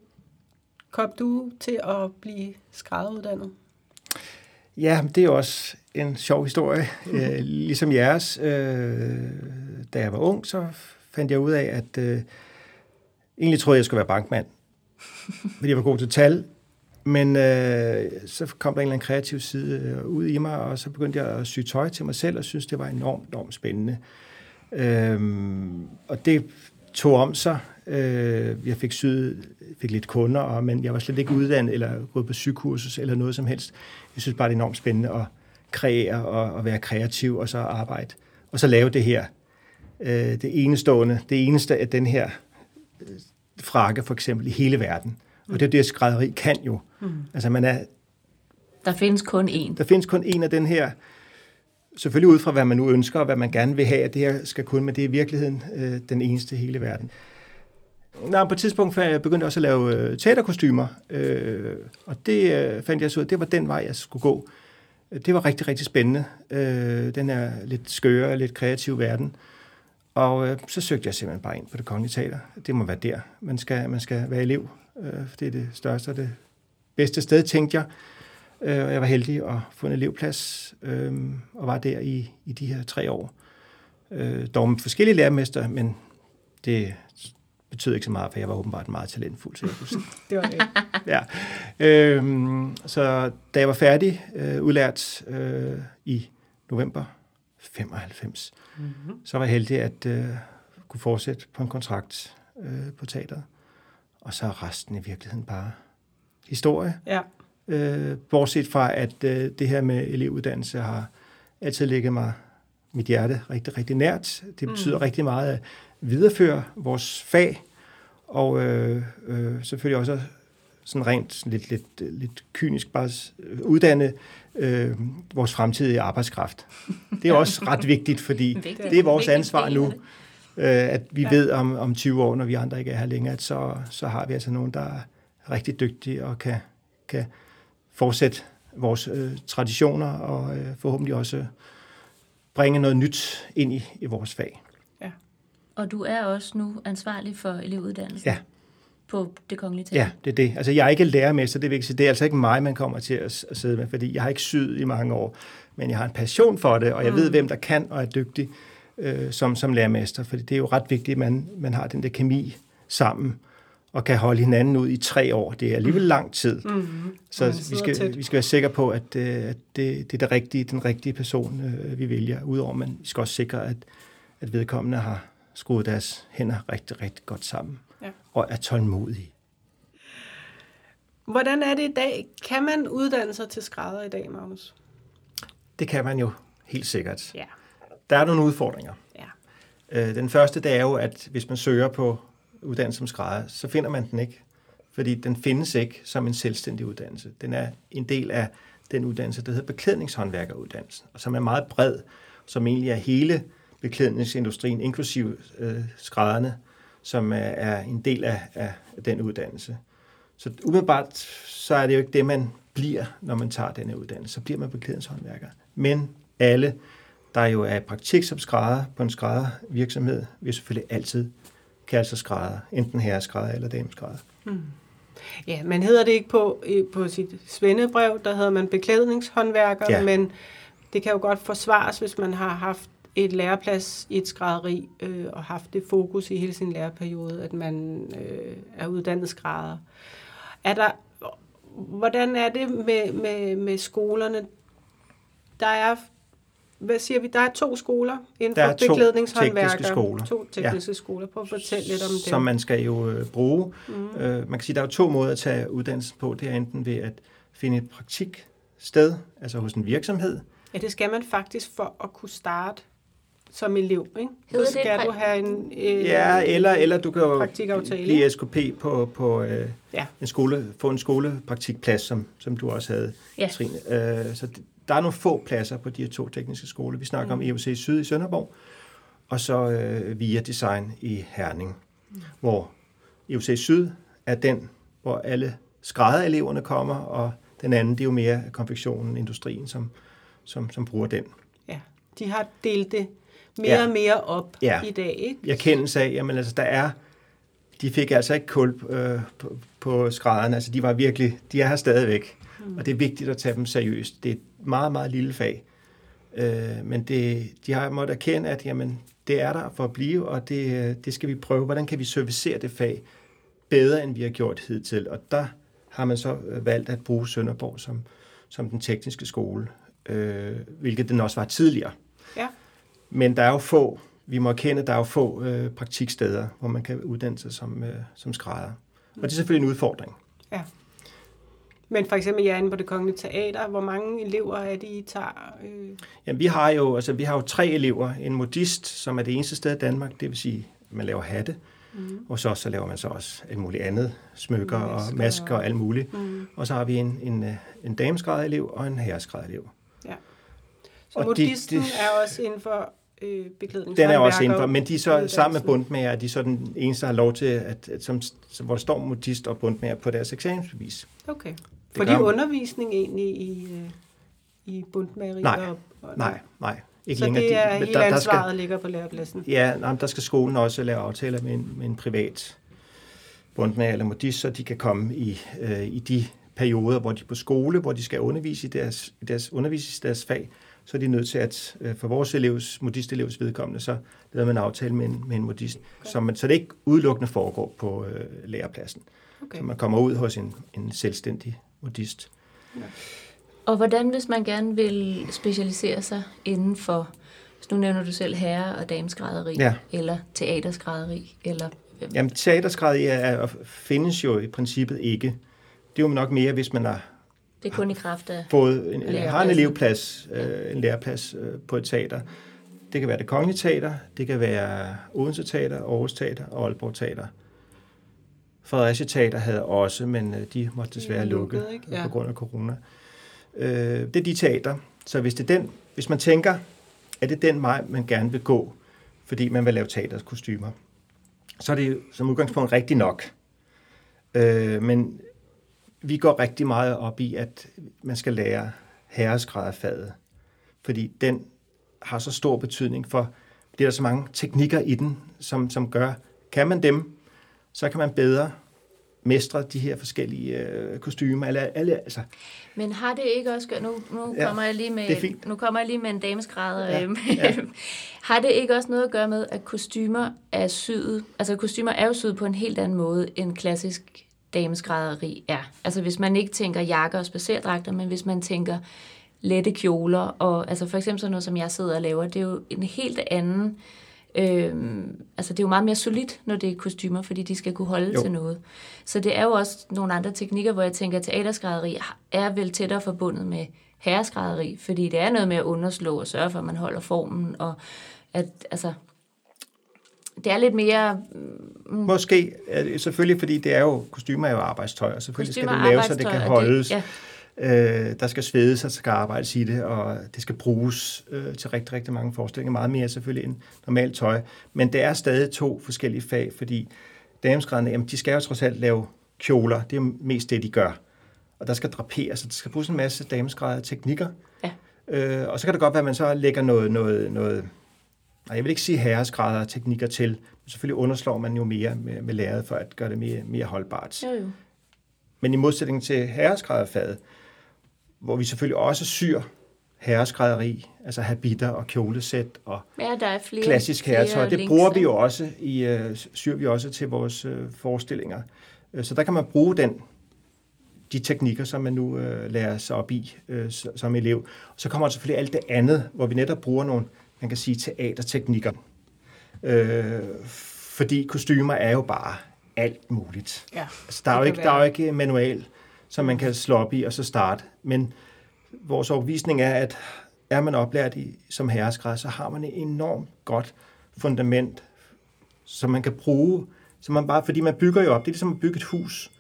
kom du til at blive skrædderuddannet? Ja, det er også en sjov historie, øh, ligesom jeres. Øh, da jeg var ung, så fandt jeg ud af, at øh, egentlig troede jeg, skulle være bankmand, fordi jeg var god til tal. Men øh, så kom der en eller anden kreativ side øh, ud i mig, og så begyndte jeg at sy tøj til mig selv, og synes det var enormt, enormt spændende. Øh, og det tog om sig. Øh, jeg fik syet, fik lidt kunder, og, men jeg var slet ikke uddannet eller gået på sygekursus eller noget som helst. Jeg synes bare, det er enormt spændende at kreere og, og være kreativ og så arbejde. Og så lave det her. Øh, det enestående, det eneste af den her øh, frakke for eksempel i hele verden. Og det er det, skrædderi kan jo. Mm. Altså man er... Der findes kun én. Der findes kun en af den her selvfølgelig ud fra, hvad man nu ønsker, og hvad man gerne vil have, at det her skal kunne, men det er i virkeligheden øh, den eneste i hele verden. Nå, på et tidspunkt begyndte jeg begyndte også at lave øh, teaterkostymer, øh, og det øh, fandt jeg så ud, det var den vej, jeg skulle gå. Det var rigtig, rigtig spændende. Øh, den er lidt skøre, lidt kreativ verden. Og øh, så søgte jeg simpelthen bare ind på det kongelige teater. Det må være der, man skal, man skal være elev. Øh, det er det største og det bedste sted, tænkte jeg. Øh, og jeg var heldig at få en elevplads, øh, og var der i, i de her tre år. Øh, dog med forskellige lærermester, men det betød ikke så meget, for jeg var åbenbart meget talentfuld, så jeg kunne. Det var det. ja. Øhm, så da jeg var færdig, øh, udlært øh, i november 95, mm-hmm. så var jeg heldig at øh, kunne fortsætte på en kontrakt øh, på teateret. Og så er resten i virkeligheden bare historie. Ja. Øh, bortset fra, at øh, det her med elevuddannelse har altid ligget mig mit hjerte rigtig, rigtig nært. Det betyder mm. rigtig meget at videreføre vores fag, og øh, øh, selvfølgelig også sådan rent sådan lidt, lidt, lidt kynisk bare uddanne øh, vores fremtidige arbejdskraft. Det er også ret vigtigt, fordi det er vores ansvar nu, øh, at vi ja. ved om, om 20 år, når vi andre ikke er her længere, at så, så har vi altså nogen, der er rigtig dygtige og kan, kan fortsætte vores øh, traditioner og øh, forhåbentlig også bringe noget nyt ind i, i vores fag. Ja. Og du er også nu ansvarlig for elevuddannelsen? Ja. På det kongelige teater? Ja, det er det. Altså, jeg er ikke lærermester, det vil sige. Det er altså ikke mig, man kommer til at, at sidde med, fordi jeg har ikke syet i mange år, men jeg har en passion for det, og jeg mm. ved, hvem der kan og er dygtig øh, som, som lærermester, fordi det er jo ret vigtigt, at man, man har den der kemi sammen, og kan holde hinanden ud i tre år. Det er alligevel lang tid. Mm-hmm. Så vi skal, vi skal være sikre på, at, øh, at det, det er det rigtige, den rigtige person, øh, vi vælger. Udover, men vi skal også sikre, at, at vedkommende har skruet deres hænder rigtig, rigtig godt sammen. Ja. Og er tålmodige. Hvordan er det i dag? Kan man uddanne sig til skrædder i dag, Magnus? Det kan man jo helt sikkert. Ja. Der er nogle udfordringer. Ja. Øh, den første, det er jo, at hvis man søger på uddannelse som skrædder, så finder man den ikke. Fordi den findes ikke som en selvstændig uddannelse. Den er en del af den uddannelse, der hedder beklædningshåndværkeruddannelsen, og som er meget bred, som egentlig er hele beklædningsindustrien, inklusive øh, skrædderne, som er, er en del af, af den uddannelse. Så umiddelbart, så er det jo ikke det, man bliver, når man tager denne uddannelse. Så bliver man beklædningshåndværker. Men alle, der jo er i praktik som skrædder på en skræddervirksomhed, vil selvfølgelig altid kalde sig skrædder, enten herreskrædder eller dameskrædder. Mm. Ja, man hedder det ikke på, på sit svendebrev, der hedder man beklædningshåndværker, ja. men det kan jo godt forsvares, hvis man har haft et læreplads i et skrædderi øh, og haft det fokus i hele sin læreperiode, at man øh, er uddannet skrædder. Er der, hvordan er det med, med, med skolerne? Der er hvad siger vi, der er to skoler inden der for beklædningshåndværker. tekniske skoler. To tekniske ja. skoler. Prøv at fortælle lidt om det. Som man skal jo øh, bruge. Mm. Øh, man kan sige, der er jo to måder at tage uddannelsen på. Det er enten ved at finde et praktiksted, altså hos en virksomhed. Ja, det skal man faktisk for at kunne starte som elev, ikke? Så skal du have en øh, Ja, eller, eller du kan jo blive SKP på, på øh, ja. en skole, få en skolepraktikplads, som, som du også havde, ja. Trine. Øh, så det, der er nogle få pladser på de her to tekniske skoler. Vi snakker mm. om e EUC Syd i Sønderborg, og så øh, VIA Design i Herning, mm. hvor EUC Syd er den, hvor alle skræddereleverne kommer, og den anden, det er jo mere konfektionen, industrien, som, som, som bruger den. Ja, de har delt det mere ja. og mere op ja. i dag, ikke? Jeg kender af, jamen altså, der er, de fik altså ikke kul øh, på, på skrædderne, altså de var virkelig, de er her stadigvæk. Mm. Og det er vigtigt at tage dem seriøst. Det er et meget, meget lille fag. Øh, men det, de har måttet erkende, at jamen, det er der for at blive, og det, det skal vi prøve. Hvordan kan vi servicere det fag bedre, end vi har gjort hidtil? Og der har man så øh, valgt at bruge Sønderborg som, som den tekniske skole, øh, hvilket den også var tidligere. Ja. Men der er jo få, vi må erkende, der er jo få øh, praktiksteder, hvor man kan uddanne sig som, øh, som skrædder. Og det er selvfølgelig en udfordring. Ja. Men for eksempel jeg er inde på det kongelige teater. Hvor mange elever er det, I tager? Øh? Jamen, vi har jo, altså, vi har jo tre elever. En modist, som er det eneste sted i Danmark, det vil sige, man laver hatte. Mm. Og så, så laver man så også alt muligt andet. Smykker masker. og masker og alt muligt. Mm. Og så har vi en, en, øh, en dameskrædderelev og en herreskrædderelev. Ja. Så og modisten de, de, er også inden for øh, beklædning. Den er også inden for, men de er så sammen med bundmager, de er så den eneste, der har lov til, at, at som, hvor der står modist og bundmager på deres eksamensbevis. Okay. Får de undervisning egentlig i, øh, i bundmageri? Nej, og, og, nej, nej, Ikke Så længere. det De- er men hele der- der ansvaret skal- ligger på lærepladsen? Ja, nej, der skal skolen også lave aftaler med en, med en privat bundmager eller modist, så de kan komme i, øh, i de perioder, hvor de er på skole, hvor de skal undervise i deres, deres, undervise i deres fag, så er de nødt til at, øh, for vores elevs, modistelevs vedkommende, så laver man en aftale med en, med en modist, så, man, så det ikke udelukkende foregår på øh, lærepladsen. Okay. Så man kommer ud hos en, en selvstændig modist. Og hvordan, hvis man gerne vil specialisere sig inden for, så nu nævner du selv herre- og dameskrædderi, Ja. eller teaterskrædderi, eller Jamen, teaterskræd er, er, findes jo i princippet ikke. Det er jo nok mere, hvis man har det er kun i kraft af... fået en, har en elevplads, øh, en læreplads øh, på et teater. Det kan være det Kongelige Teater, det kan være Odense Teater, Aarhus Teater og Aalborg Teater. Fredericia Teater havde også, men øh, de måtte desværre er lukke ikke? ja. På grund af corona. Øh, det er de teater. Så hvis, det er den, hvis man tænker, at det er den vej, man gerne vil gå, fordi man vil lave teaterkostymer, så er det som udgangspunkt rigtigt nok. Øh, men vi går rigtig meget op i, at man skal lære herreskrædderfaget, fordi den har så stor betydning for, det er der så mange teknikker i den, som, som gør, kan man dem, så kan man bedre mestre de her forskellige øh, kostymer. Alle, alle, altså, Men har det ikke også gør, nu, nu, Ja, kommer jeg lige med, nu kommer jeg lige med en dameskrædder. Ja, øhm, ja. har det ikke også noget at gøre med, at kostymer er syet, altså kostymer er jo syet på en helt anden måde, end klassisk dameskrædderi er. Altså hvis man ikke tænker jakker og spacerdragter, men hvis man tænker lette kjoler, og altså for eksempel sådan noget, som jeg sidder og laver, det er jo en helt anden, øhm, altså det er jo meget mere solidt, når det er kostymer, fordi de skal kunne holde Jo. til noget. Så det er jo også nogle andre teknikker, hvor jeg tænker, at teaterskrædderi er vel tættere forbundet med herreskrædderi, fordi det er noget med at underslå og sørge for, at man holder formen, og at, altså, det er lidt mere Måske, er det selvfølgelig, fordi det er jo, kostymer er jo arbejdstøj, og selvfølgelig kostymer skal det laves, så det kan og det- holdes. ja. Øh, der skal svedes, og der skal arbejdes i det, og det skal bruges øh, til rigtig, rigtig mange forestillinger. Meget mere selvfølgelig end normalt tøj. Men det er stadig to forskellige fag, fordi dameskrædderne, jamen, de skal jo trods alt lave kjoler. Det er jo mest det, de gør. Og der skal draperes, og der skal bruges en masse dameskrædder teknikker. Ja. Øh, og så kan det godt være, at man så lægger noget, noget, noget nej, jeg vil ikke sige herreskrædder teknikker til, men selvfølgelig underslår man jo mere med, med læret for at gøre det mere, mere holdbart. Jo, jo. Men i modsætning til herreskrædderfaget, hvor vi selvfølgelig også syr herreskrædderi, altså habitter og kjolesæt og Ja, der er flere klassisk herretøj. Det links, bruger vi jo også i, øh, syr vi også til vores øh, forestillinger. Øh, Så der kan man bruge den, de teknikker, som man nu øh, lærer sig op i øh, som elev. Så kommer der selvfølgelig alt det andet, hvor vi netop bruger nogle, man kan sige, teaterteknikker. Øh, fordi kostymer er jo bare alt muligt. Ja, Altså, der, er jo ikke, der er jo ikke manual, som man kan slå op i og så starte. Men vores overbevisning er, at er man oplært i, som herreskræd, så har man et enormt godt fundament, som man kan bruge, som man bare, fordi man bygger jo op. Det er ligesom at bygge et hus.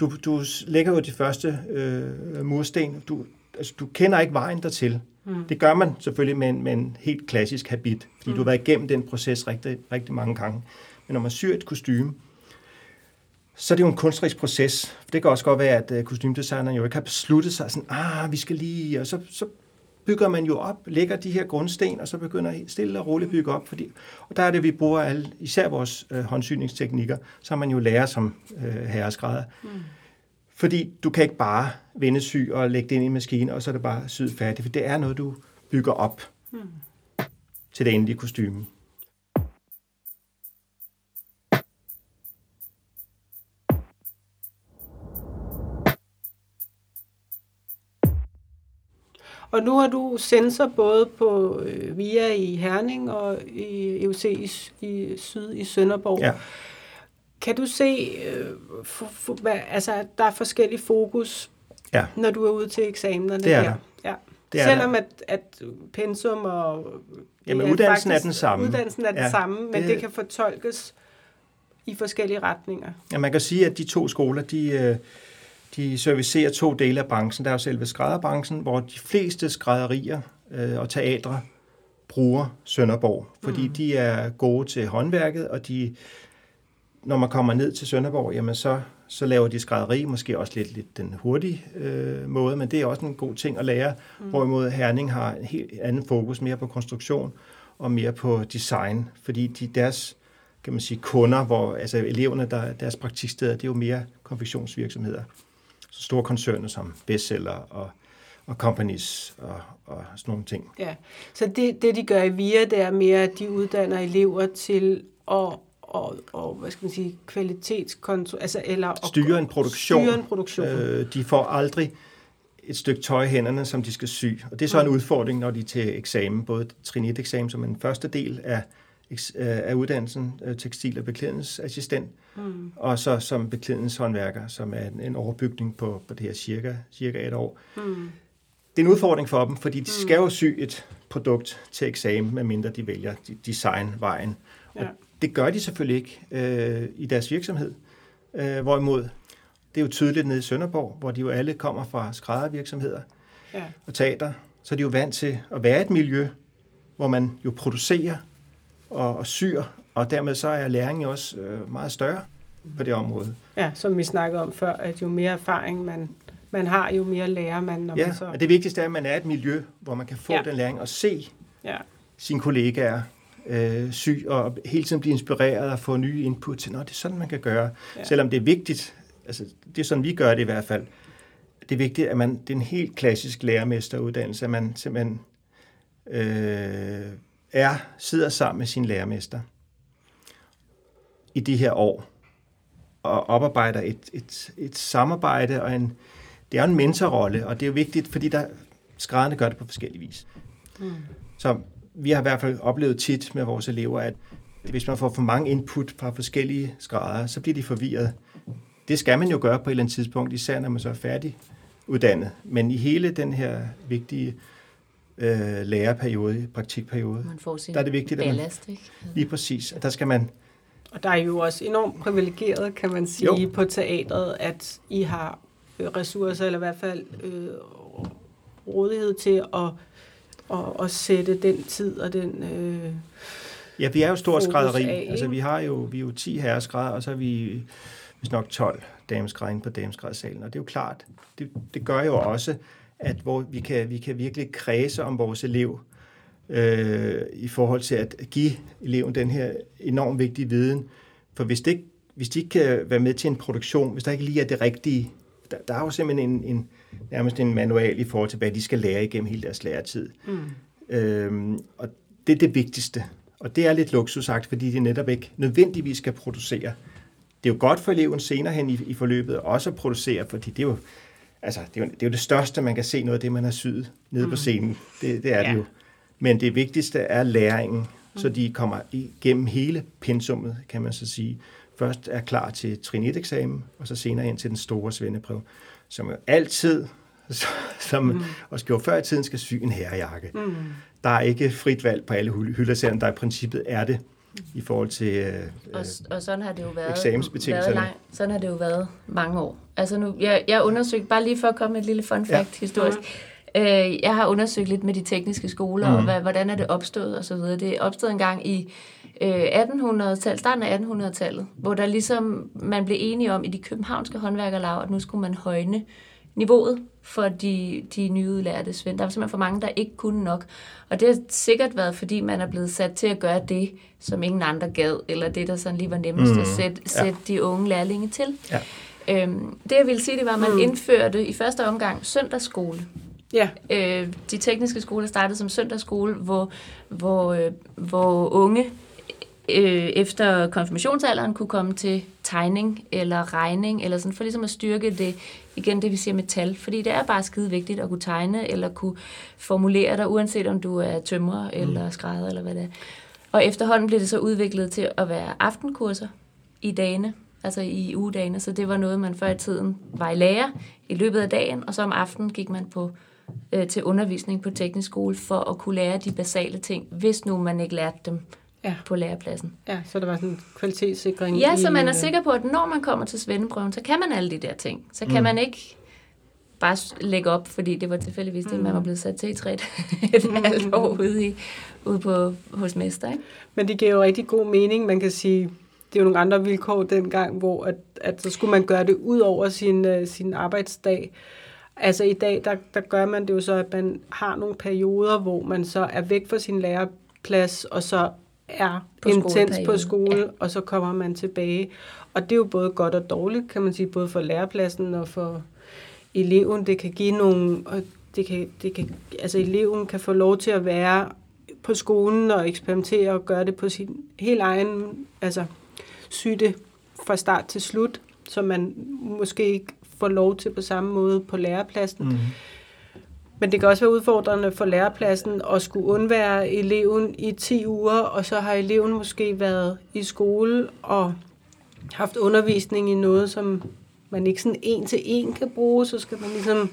Du, du lægger jo de første øh, mursten. Du, altså, du kender ikke vejen dertil. Mm. Det gør man selvfølgelig med en, med en helt klassisk habit, fordi mm. du har været igennem den proces rigtig, rigtig mange gange. Men når man syr et kostume, så er det jo en kunstnerisk proces. Det kan også godt være, at øh, kostymdesigneren jo ikke har besluttet sig sådan, ah, vi skal lige, og så, så bygger man jo op, lægger de her grundsten, og så begynder stille og roligt at bygge op. Fordi, og der er det, vi bruger alle, især vores øh, håndsyningsteknikker, som man jo lærer som øh, herreskrædder. Mm. Fordi du kan ikke bare vende sy og lægge det ind i maskinen, og så er det bare syet færdigt, for det er noget, du bygger op mm. til det endelige kostume. Og nu har du sensor både på øh, VIA i Herning og i EUC i, i Syd i Sønderborg. Ja. Kan du se, øh, for, for, hvad, altså, at der er forskellig fokus, Ja. når du er ude til eksamenerne Det er der? der. Ja. Det er Selvom der. at, at pensum og... Jamen, det uddannelsen er faktisk- den samme. Uddannelsen er den Ja, samme, men det- det kan fortolkes i forskellige retninger. Ja, man kan sige, at de to skoler, de, øh, de servicerer to dele af branchen. Der er jo selve skrædderbranchen, hvor de fleste skrædderier øh, og teatre bruger Sønderborg, fordi mm. de er gode til håndværket, og de, når man kommer ned til Sønderborg, jamen så så laver de skrædderi, måske også lidt, lidt den hurtige øh, måde, men det er også en god ting at lære, mm. hvorimod Herning har en helt anden fokus, mere på konstruktion og mere på design, fordi de, deres kan man sige, kunder, hvor altså eleverne, der, deres praktiksteder, det er jo mere konfektionsvirksomheder. Så store koncerner som bestseller og, og companies og, og sådan nogle ting. Ja, så det, det de gør i VIA, det er mere, at de uddanner elever til at og, og hvad skal man sige, kvalitetskonto, altså eller styre en produktion. Styre en produktion. Øh, de får aldrig et stykke tøj i hænderne, som de skal sy. Og det er så en udfordring, når de er til eksamen, både trin eksamen som en første del af, af uddannelsen, øh, tekstil- og beklædningsassistent, mm. og så som beklædningshåndværker, som er en, en overbygning på, på det her cirka, cirka et år. Mm. Det er en udfordring for dem, fordi de skal jo sy et produkt til eksamen, medmindre de vælger designvejen. Og ja det gør de selvfølgelig ikke øh, i deres virksomhed. Øh, hvorimod, det er jo tydeligt nede i Sønderborg, hvor de jo alle kommer fra skræddervirksomheder ja. og teater, så er de jo vant til at være et miljø, hvor man jo producerer og, og syr, og dermed så er læringen også øh, meget større på det område. Ja, som vi snakkede om før, at jo mere erfaring man, man har, jo mere lærer man. Når ja, man så... og det vigtigste er, at man er et miljø, hvor man kan få ja. den læring og se ja. sine kollegaer øh, syg og hele tiden blive inspireret og få nye input til, at det er sådan, man kan gøre. Ja. Selvom det er vigtigt, altså det er sådan, vi gør det i hvert fald, det er vigtigt, at man, det er en helt klassisk lærermesteruddannelse, at man simpelthen øh, er, sidder sammen med sin lærermester i de her år og oparbejder et, et, et samarbejde og en, det er en mentorrolle, og det er jo vigtigt, fordi der skrædderne gør det på forskellige vis. Mm. Så vi har i hvert fald oplevet tit med vores elever, at hvis man får for mange input fra forskellige grader, så bliver de forvirret. Det skal man jo gøre på et eller andet tidspunkt, især når man så er færdig uddannet. Men i hele den her vigtige øh, læreperiode, praktikperiode, man får sin der er det vigtigt, ballast, at man, lige præcis, at der skal man... Og der er jo også enormt privilegeret, kan man sige, jo. på teatret, at I har øh, ressourcer, eller i hvert fald øh, rådighed til at og, og sætte den tid og den øh, Ja, vi er jo stor skrædderi. Af, altså, vi har jo, vi er jo 10 herreskrædder, og så er vi hvis nok 12 dameskrædder på dameskræddersalen. Og det er jo klart, det, det gør jo også, at hvor vi, kan, vi kan virkelig kredse om vores elev øh, i forhold til at give eleven den her enormt vigtige viden. For hvis, det, hvis de ikke kan være med til en produktion, hvis der ikke lige er det rigtige, der, der er jo simpelthen en, en, nærmest en manual i forhold til, hvad de skal lære igennem hele deres læretid. Mm. Øhm, og det er det vigtigste. Og det er lidt luksusagt, fordi de netop ikke nødvendigvis skal producere. Det er jo godt for eleven senere hen i, i forløbet også at producere, fordi det er jo, altså, det er jo, det er jo det største, man kan se noget af det, man har syet nede mm. på scenen. Det, det er ja. det jo. Men det vigtigste er læringen, mm. så de kommer igennem hele pensummet, kan man så sige. Først er klar til trin 1-eksamen, og så senere ind til den store svendeprøve som jo altid, som mm. også gjorde før i tiden, skal sy en herrejakke. Mm. Der er ikke frit valg på alle hylder, selvom der i princippet er det i forhold til øh, og, og sådan har det jo været, været lang, sådan har det jo været mange år. Altså nu, jeg, jeg undersøgte, bare lige for at komme med et lille fun fact ja. historisk, mm. øh, jeg har undersøgt lidt med de tekniske skoler, mm. og hvad, hvordan er det opstået og så videre. Det er opstået en gang i øh, 1800-tallet, starten af 1800-tallet, hvor der ligesom man blev enige om i de københavnske håndværkerlag, at nu skulle man højne niveauet for de, de nyudlærte svend. Der var simpelthen for mange, der ikke kunne nok. Og det har sikkert været, fordi man er blevet sat til at gøre det, som ingen andre gad, eller det, der sådan lige var nemmest mm, at sætte, ja. sætte de unge lærlinge til. Ja. Øhm, det, jeg ville sige, det var, at man mm. indførte i første omgang søndagsskole. Ja. Øh, de tekniske skoler startede som søndagsskole, hvor, hvor, øh, hvor unge øh, efter konfirmationsalderen kunne komme til tegning eller regning, eller sådan, for ligesom at styrke det, igen det vi siger med tal, fordi det er bare skide vigtigt at kunne tegne, eller kunne formulere dig, uanset om du er tømrer, mm. eller skrædder, eller hvad det er. Og efterhånden blev det så udviklet til at være aftenkurser i dagene, altså i ugedagene, så det var noget, man før i tiden var i lære i løbet af dagen, og så om aftenen gik man på øh, til undervisning på teknisk skole for at kunne lære de basale ting, hvis nu man ikke lærte dem ja. på lærepladsen. Ja, så der var sådan en kvalitetssikring. Ja, så man er sikker på, at når man kommer til svendeprøven, så kan man alle de der ting. Så kan mm. man ikke bare lægge op, fordi det var tilfældigvis det, mm. man var blevet sat til i træt et mm. halvt år ude, i, ude på, hos mester. Ikke? Men det giver jo rigtig god mening. Man kan sige, det er jo nogle andre vilkår dengang, hvor at, at så skulle man gøre det ud over sin, øh, sin arbejdsdag. Altså i dag, der, der gør man det jo så, at man har nogle perioder, hvor man så er væk fra sin læreplads, og så er På intens på skole, ja. og så kommer man tilbage. Og det er jo både godt og dårligt, kan man sige, både for lærepladsen og for eleven. Det kan give nogle, og det kan, det kan, altså eleven kan få lov til at være på skolen og eksperimentere og gøre det på sin helt egen, altså sy det fra start til slut, så man måske ikke får lov til på samme måde på lærepladsen. Mm. Men det kan også være udfordrende for lærepladsen at skulle undvære eleven i 10 uger, og så har eleven måske været i skole og haft undervisning i noget, som man ikke sådan en til en kan bruge, så skal man ligesom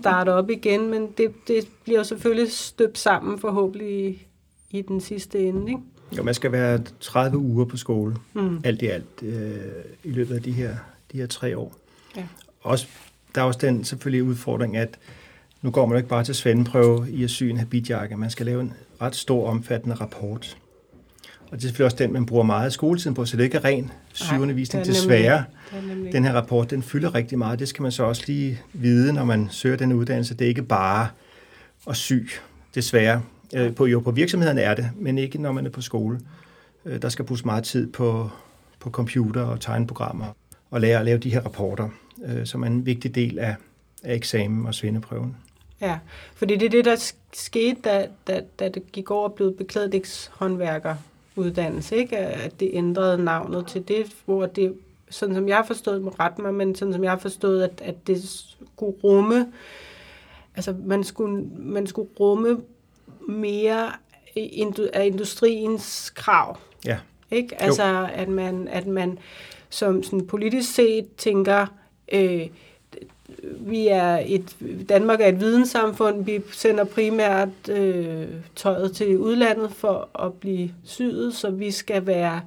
starte op igen, men det, det bliver selvfølgelig støbt sammen forhåbentlig i, i den sidste ende, ikke? Jo, man skal være 30 uger på skole, Mm. alt i alt, øh, i løbet af de her, de her tre år. Ja. Også, der er også den selvfølgelig udfordring, at nu går man jo ikke bare til svendeprøve i at sy en habitjakke. Man skal lave en ret stor, omfattende rapport. Og det er selvfølgelig også den, man bruger meget af skoletiden på, så det ikke er ren sygeundervisning. det Desværre, Det er nemlig den her rapport, den fylder rigtig meget. Det skal man så også lige vide, når man søger den uddannelse. Det er ikke bare at sy, desværre. Øh, På, jo, på virksomhederne er det, men ikke når man er på skole. Øh, Der skal bruges meget tid på, på computer og tegneprogrammer og lære at lave de her rapporter, øh, som er en vigtig del af, af eksamen og svendeprøven. Ja, fordi det er det, der sk- skete, da, da, da det gik over og blev beklædningshåndværkeruddannelse, ikke? At det ændrede navnet til det, hvor det, sådan som jeg har forstået, må rette mig, men sådan som jeg har forstået, at, at det skulle rumme, altså man skulle, man skulle rumme mere af industriens krav. Ja. Ikke? Altså, at man, at man som sådan politisk set tænker, øh, vi er et, Danmark er et videnssamfund, vi sender primært øh, tøjet til udlandet for at blive syet, så vi skal være,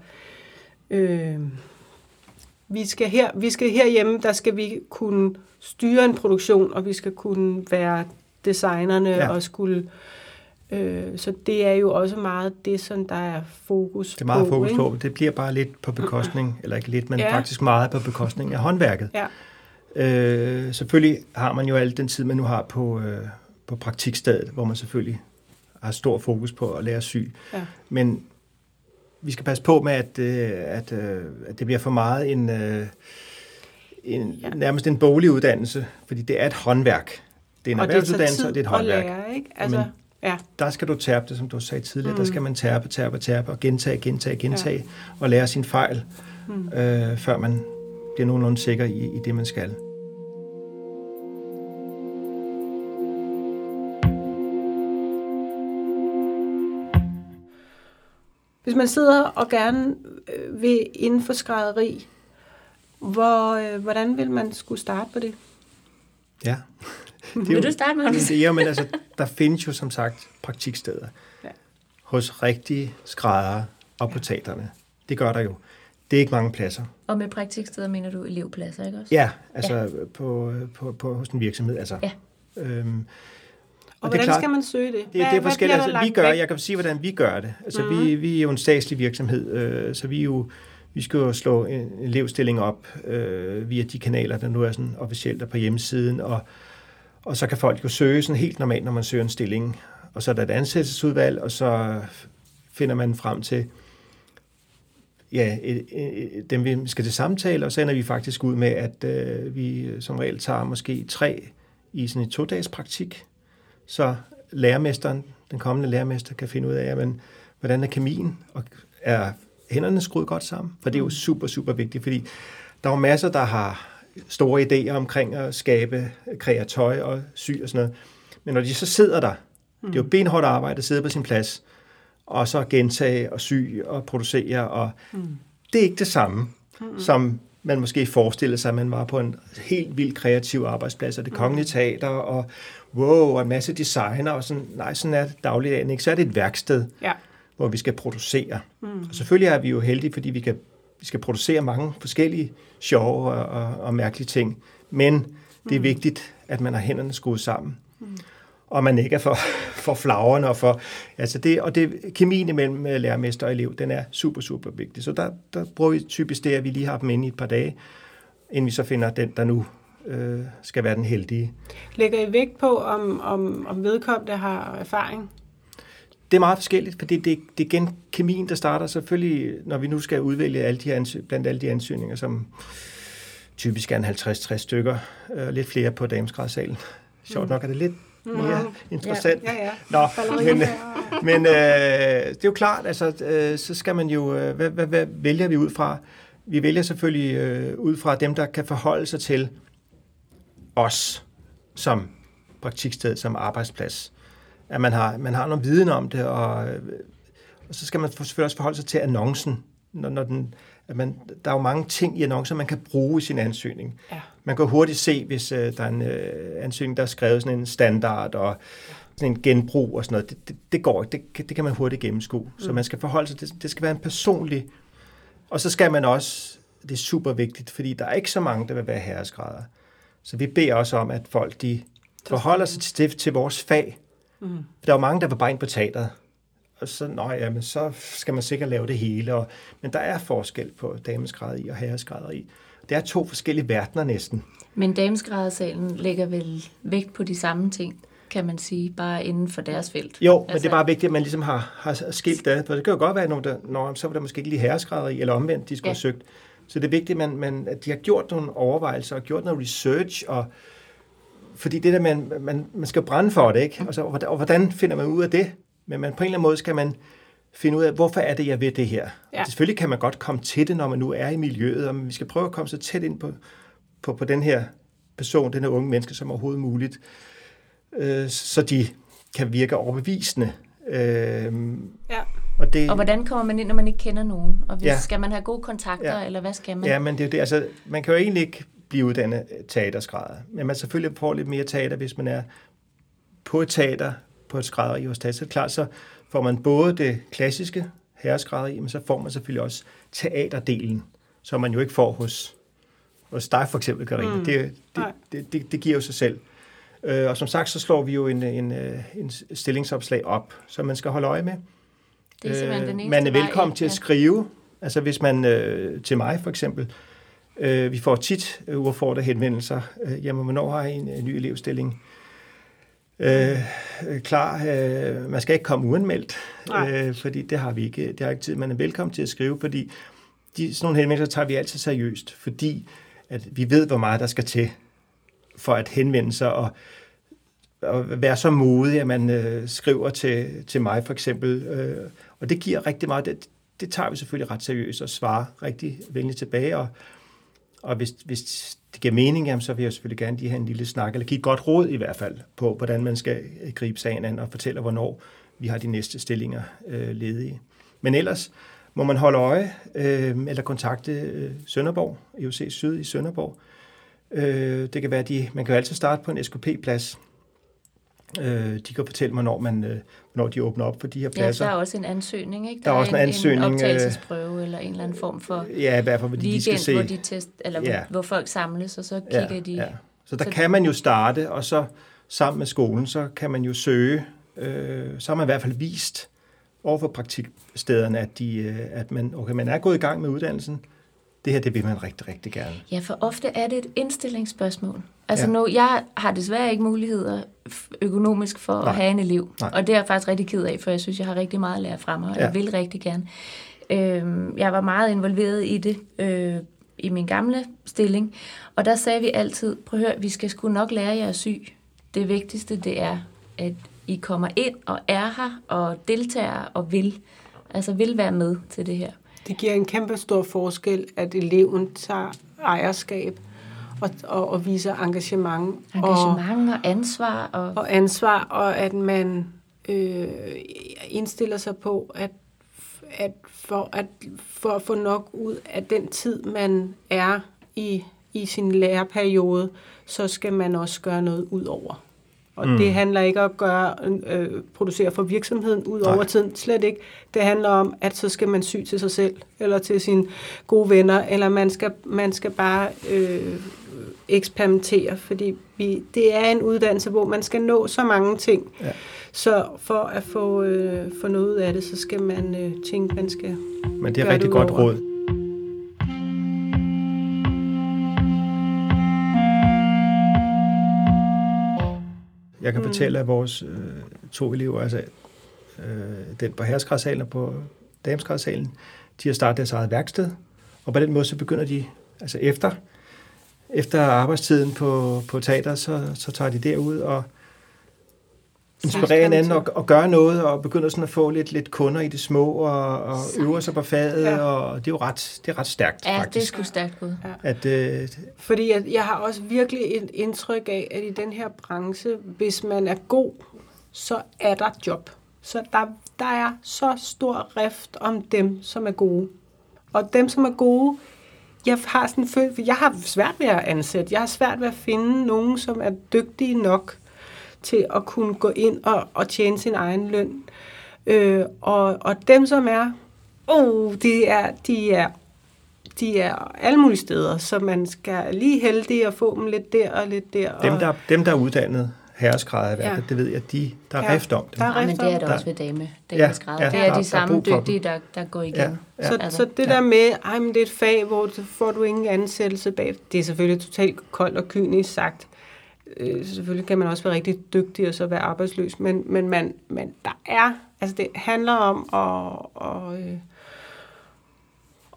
øh, vi skal her, vi skal herhjemme, der skal vi kunne styre en produktion, og vi skal kunne være designerne Ja. og skulle Øh, så det er jo også meget det, som der er fokus på. Det er meget fokus ikke? på. Det bliver bare lidt på bekostning, eller ikke lidt, men Ja. faktisk meget på bekostning af håndværket. Ja. Øh, selvfølgelig har man jo al den tid, man nu har på, øh, på praktikstedet, hvor man selvfølgelig har stor fokus på at lære sy. Ja. Men vi skal passe på med, at, øh, at, øh, at det bliver for meget en, øh, en Ja. nærmest en boglig uddannelse, fordi det er et håndværk. Det er en og erhvervsuddannelse, og det er et håndværk. lære, ikke? Altså, Men- ja. Der skal du tærpe det, som du sagde tidligere. Mm. Der skal man tærpe, tærpe, tærpe og gentage, gentage, gentage ja. og lære sin fejl, Mm. øh, før man bliver nogenlunde sikker i, i det, man skal. Hvis man sidder og gerne øh, vil inden for skrædderi, hvor, øh, hvordan vil man skulle starte på det? Ja. Det er Vil jo- du starte, Magnus? Det, ja, men altså, der findes jo som sagt praktiksteder Ja. hos rigtige skræddere og på teaterne. Det gør der jo. Det er ikke mange pladser. Og med praktiksteder mener du elevpladser, ikke også? Ja, altså ja. På, på, på, hos en virksomhed. Altså. Ja. Øhm, Og, og hvordan det klart, skal man søge det? Det, det er forskelligt. der Altså, vi gør, jeg kan sige, hvordan vi gør det. Altså, Mhm. mm-hmm. vi, vi er jo en statslig virksomhed, øh, så vi er jo vi skal jo slå en elevstilling op øh, via de kanaler, der nu er sådan officielt er på hjemmesiden, og, og så kan folk jo søge sådan helt normalt, når man søger en stilling. Og så er der et ansættelsesudvalg, og så finder man frem til ja, et, et, dem, vi skal til samtale, og så ender vi faktisk ud med, at øh, vi som regel tager måske tre i sådan et to-dages praktik, så lærermesteren, den kommende lærermester, kan finde ud af, jamen, hvordan er kemien, og er hænderne skruet godt sammen? For det er jo super, super vigtigt, fordi der er jo masser, der har store idéer omkring at skabe, kreere tøj og sy og sådan noget. Men når de så sidder der, det er jo benhårdt arbejde at sidde på sin plads, og så gentage og sy og producere, og Mm. det er ikke det samme, mm. som man måske forestiller sig, at man var på en helt vildt kreativ arbejdsplads, og det kongelige teater, og wow, og en masse designer, og sådan, nej, sådan er det dagligdagen ikke. Så er det et værksted, Ja. hvor vi skal producere. Mm. Og selvfølgelig er vi jo heldige, fordi vi, kan, vi skal producere mange forskellige sjove og, og, og mærkelige ting, men det er vigtigt, at man har hænderne skruet sammen. Mm. Og man ikke er for, for flagrende. Og, for, altså det, og det, kemien imellem øh, lærermester og elev, den er super, super vigtig. Så der, der bruger vi typisk det, at vi lige har dem inde i et par dage, inden vi så finder den, der nu øh, skal være den heldige. Lægger I vægt på, om, om, om vedkommende har erfaring? Det er meget forskelligt, for det, det, er igen kemien, der starter selvfølgelig, når vi nu skal udvælge alle de ansøg, blandt alle de ansøgninger, som typisk er en 50-60 stykker, øh, lidt flere på damesgradssalen. Sjovt nok er det lidt mere mm. interessant. Ja, ja, ja. Nå, men, men øh, det er jo klart, altså, øh, så skal man jo, øh, hvad, hvad, hvad vælger vi ud fra? Vi vælger selvfølgelig øh, ud fra dem, der kan forholde sig til os som praktiksted, som arbejdsplads. At man har, man har noget viden om det, og, øh, og så skal man selvfølgelig også forholde sig til annoncen, når, når den, at man, der er jo mange ting i annoncer, man kan bruge i sin ansøgning. Ja. Man kan hurtigt se, hvis uh, der er en uh, ansøgning, der er skrevet sådan en standard og sådan en genbrug og sådan noget. Det, det, det går ikke. Det, det kan man hurtigt gennemskue. Mm. Så man skal forholde sig, det, det skal være en personlig... Og så skal man også, det er super vigtigt, fordi der er ikke så mange, der vil være herresgrader. Så vi beder også om, at folk de forholder sig til, til vores fag. Mm. For der er jo mange, der vil bare ind på teateret og så, nå, jamen, så skal man sikkert lave det hele. Og, men der er forskel på damesgraderi og herresgraderi. Det er to forskellige verdener næsten. Men damesgradersalen lægger vel vægt på de samme ting, kan man sige, bare inden for deres felt. Jo, altså, men det er altså- bare vigtigt, at man ligesom har, har skilt det. For det kan jo godt være, at der, når, så var der måske ikke lige herresgraderi, eller omvendt, de skulle ja. have søgt. Så det er vigtigt, at, man, man, at de har gjort nogle overvejelser og gjort noget research, og fordi det der, man, man, man skal brænde for det, ikke? Og, så, og hvordan finder man ud af det? Men man, på en eller anden måde skal man finde ud af, hvorfor er det, jeg ved det her. Ja. Selvfølgelig kan man godt komme til det, når man nu er i miljøet, og vi skal prøve at komme så tæt ind på, på, på den her person, den her unge menneske, som overhovedet muligt, øh, så de kan virke overbevisende. Øh, ja. Og, det, og hvordan kommer man ind, når man ikke kender nogen? Og hvis, ja. skal man have gode kontakter, ja. eller hvad skal man? Ja, men det er det. Altså, man kan jo egentlig ikke blive uddannet teaterskrædder, men man selvfølgelig får lidt mere teater, hvis man er på et teater, på et skrædderi hos Tata. Klart, så får man både det klassiske herreskrædderi, men så får man selvfølgelig også teaterdelen, som man jo ikke får hos, hos dig for eksempel, Karine. Mm. Det, det, det, det, det giver jo sig selv. Øh, og som sagt, så slår vi jo en, en, en stillingsopslag op, som man skal holde øje med. Det er simpelthen den øh, Man er velkommen til at skrive. Altså hvis man øh, til mig for eksempel, øh, vi får tit øh, uaffordrede henvendelser. Øh, jamen, hvornår har I en, en ny elevstilling? Øh, klar. Øh, man skal ikke komme uanmeldt, øh, fordi det har vi ikke. Det har ikke tid. Man er velkommen til at skrive, fordi de, sådan nogle henvendelser tager vi altid seriøst, fordi at vi ved, hvor meget der skal til for at henvende sig og, og være så modig, at man øh, skriver til, til mig for eksempel. Øh, og det giver rigtig meget. Det, det tager vi selvfølgelig ret seriøst og svarer rigtig venligt tilbage. Og, og hvis, hvis det giver mening, jamen, så vil jeg selvfølgelig gerne lige have en lille snak, eller give et godt råd i hvert fald, på hvordan man skal øh, gribe sagen an, og fortælle, hvornår vi har de næste stillinger øh, ledige. Men ellers må man holde øje, øh, eller kontakte øh, Sønderborg, EUC Syd i Sønderborg. Øh, det kan være, de, man kan jo altid starte på en SKP-plads, Øh, de kan fortælle mig, når, man, øh, når de åbner op for de her pladser. Ja, der er også en ansøgning, ikke? Der, der er også en, en ansøgning. En optagelsesprøve eller en eller anden form for ja, i hvert fald, fordi weekend, de skal se. hvor, de test, eller ja. hvor, folk samles, og så kigger ja, de... Ja. Så der så kan man jo starte, og så sammen med skolen, så kan man jo søge. Øh, så har man i hvert fald vist over for praktikstederne, at, de, øh, at man, okay, man er gået i gang med uddannelsen, det her, det vil man rigtig, rigtig gerne. Ja, for ofte er det et indstillingsspørgsmål. Altså ja. nu, jeg har desværre ikke muligheder økonomisk for Nej. at have en elev. Nej. Og det er jeg faktisk rigtig ked af, for jeg synes, jeg har rigtig meget at lære fra mig, og ja. jeg vil rigtig gerne. Øh, jeg var meget involveret i det øh, i min gamle stilling, og der sagde vi altid, prøv at høre, vi skal sgu nok lære jer at sy. Det vigtigste, det er, at I kommer ind og er her, og deltager og vil. Altså vil være med til det her. Det giver en kæmpe stor forskel, at eleven tager ejerskab og, og, og viser engagement. Engagement og, og ansvar. Og... og ansvar, og at man øh, indstiller sig på, at, at, for, at for at få nok ud af den tid, man er i, i sin læreperiode, så skal man også gøre noget ud over. Og mm. det handler ikke om at gøre, øh, producere for virksomheden ud over tiden, slet ikke. Det handler om, at så skal man sy til sig selv, eller til sine gode venner, eller man skal, man skal bare øh, eksperimentere, fordi vi, det er en uddannelse, hvor man skal nå så mange ting. Ja. Så for at få, øh, få noget ud af det, så skal man øh, tænke, man skal Men det er rigtig det godt råd. Jeg kan mm. fortælle, at vores øh, to elever, altså øh, den på herresgradsalen og på damesgradsalen, de har startet deres eget værksted, og på den måde så begynder de, altså efter, efter arbejdstiden på, på teater, så, så tager de derud og inspirerer hinanden og, og gør noget, og begynder sådan at få lidt, lidt kunder i det små, og, og øver sig på faget, Ja. ja. og det er jo ret, det er ret stærkt, Ja, det er faktisk. sgu stærkt gået. At, øh, Fordi jeg, jeg har også virkelig et indtryk af, at i den her branche, hvis man er god, så er der job. Så der, der er så stor rift om dem, som er gode. Og dem, som er gode, jeg har sådan følt, jeg har svært ved at ansætte. Jeg har svært ved at finde nogen, som er dygtige nok til at kunne gå ind og, og tjene sin egen løn. Øh, og, og dem, som er, oh, de er, de er de er alle mulige steder, så man skal lige heldig at få dem lidt der og lidt der. dem, og, der, dem, der er uddannet herresgrader, Ja. ja. det ved jeg, de, der er Ja. ja. rift om dem. Der er Ja, men det er rift om der det. også ved dame. Ja, Damesgrader. ja, det der- er der er de samme dem. dygtige, der, der går igen. Ja, Så, Altså, så det ja. der med, ej, men det er et fag, hvor du får du ingen ansættelse bag, det er selvfølgelig totalt koldt og kynisk sagt. Øh, selvfølgelig kan man også være rigtig dygtig og så være arbejdsløs, men, men, man, men der er, altså det handler om at... Og, øh,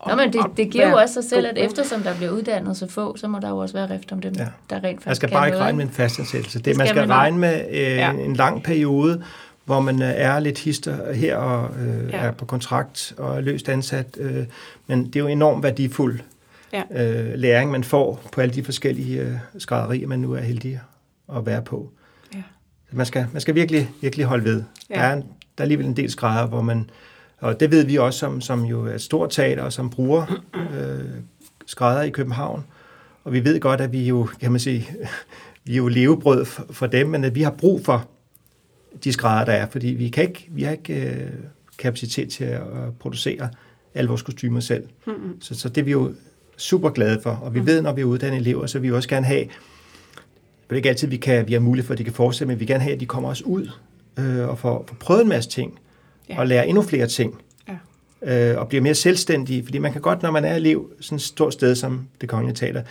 Nå, men det, det giver jo også sig selv, at eftersom der bliver uddannet så få, så må der jo også være rift om dem, Ja. der rent faktisk Man skal kan bare ikke regne med en fastansættelse. Det, Det man skal man regne med øh, Ja. en lang periode, hvor man øh, er lidt hister her og øh, Ja. er på kontrakt og er løst ansat. Øh, men det er jo enormt værdifuld Ja. øh, læring, man får på alle de forskellige øh, skrædderier, man nu er heldig at være på. Ja. Man skal, man skal virkelig, virkelig holde ved. Ja. Der, er, der er alligevel en del skrædder, hvor man, og det ved vi også, som, som jo er et stort teater, og som bruger øh, skrædder i København. Og vi ved godt, at vi jo, kan man sige, vi er jo levebrød for, for dem, men at vi har brug for de skrædder, der er, fordi vi, kan ikke, vi har ikke øh, kapacitet til at producere alle vores kostymer selv. Mm-hmm. Så, så det er vi jo super glade for, og vi Mm. ved, når vi er uddannet elever, så vil vi også gerne have, det er ikke altid, vi, kan, vi har mulighed for, at de kan fortsætte, men vi vil gerne have, at de kommer også ud øh, og får, får prøvet en masse ting, Ja. og lærer endnu flere ting, Ja. øh, og bliver mere selvstændige, fordi man kan godt, når man er elev sådan et stort sted som det kongelige teater,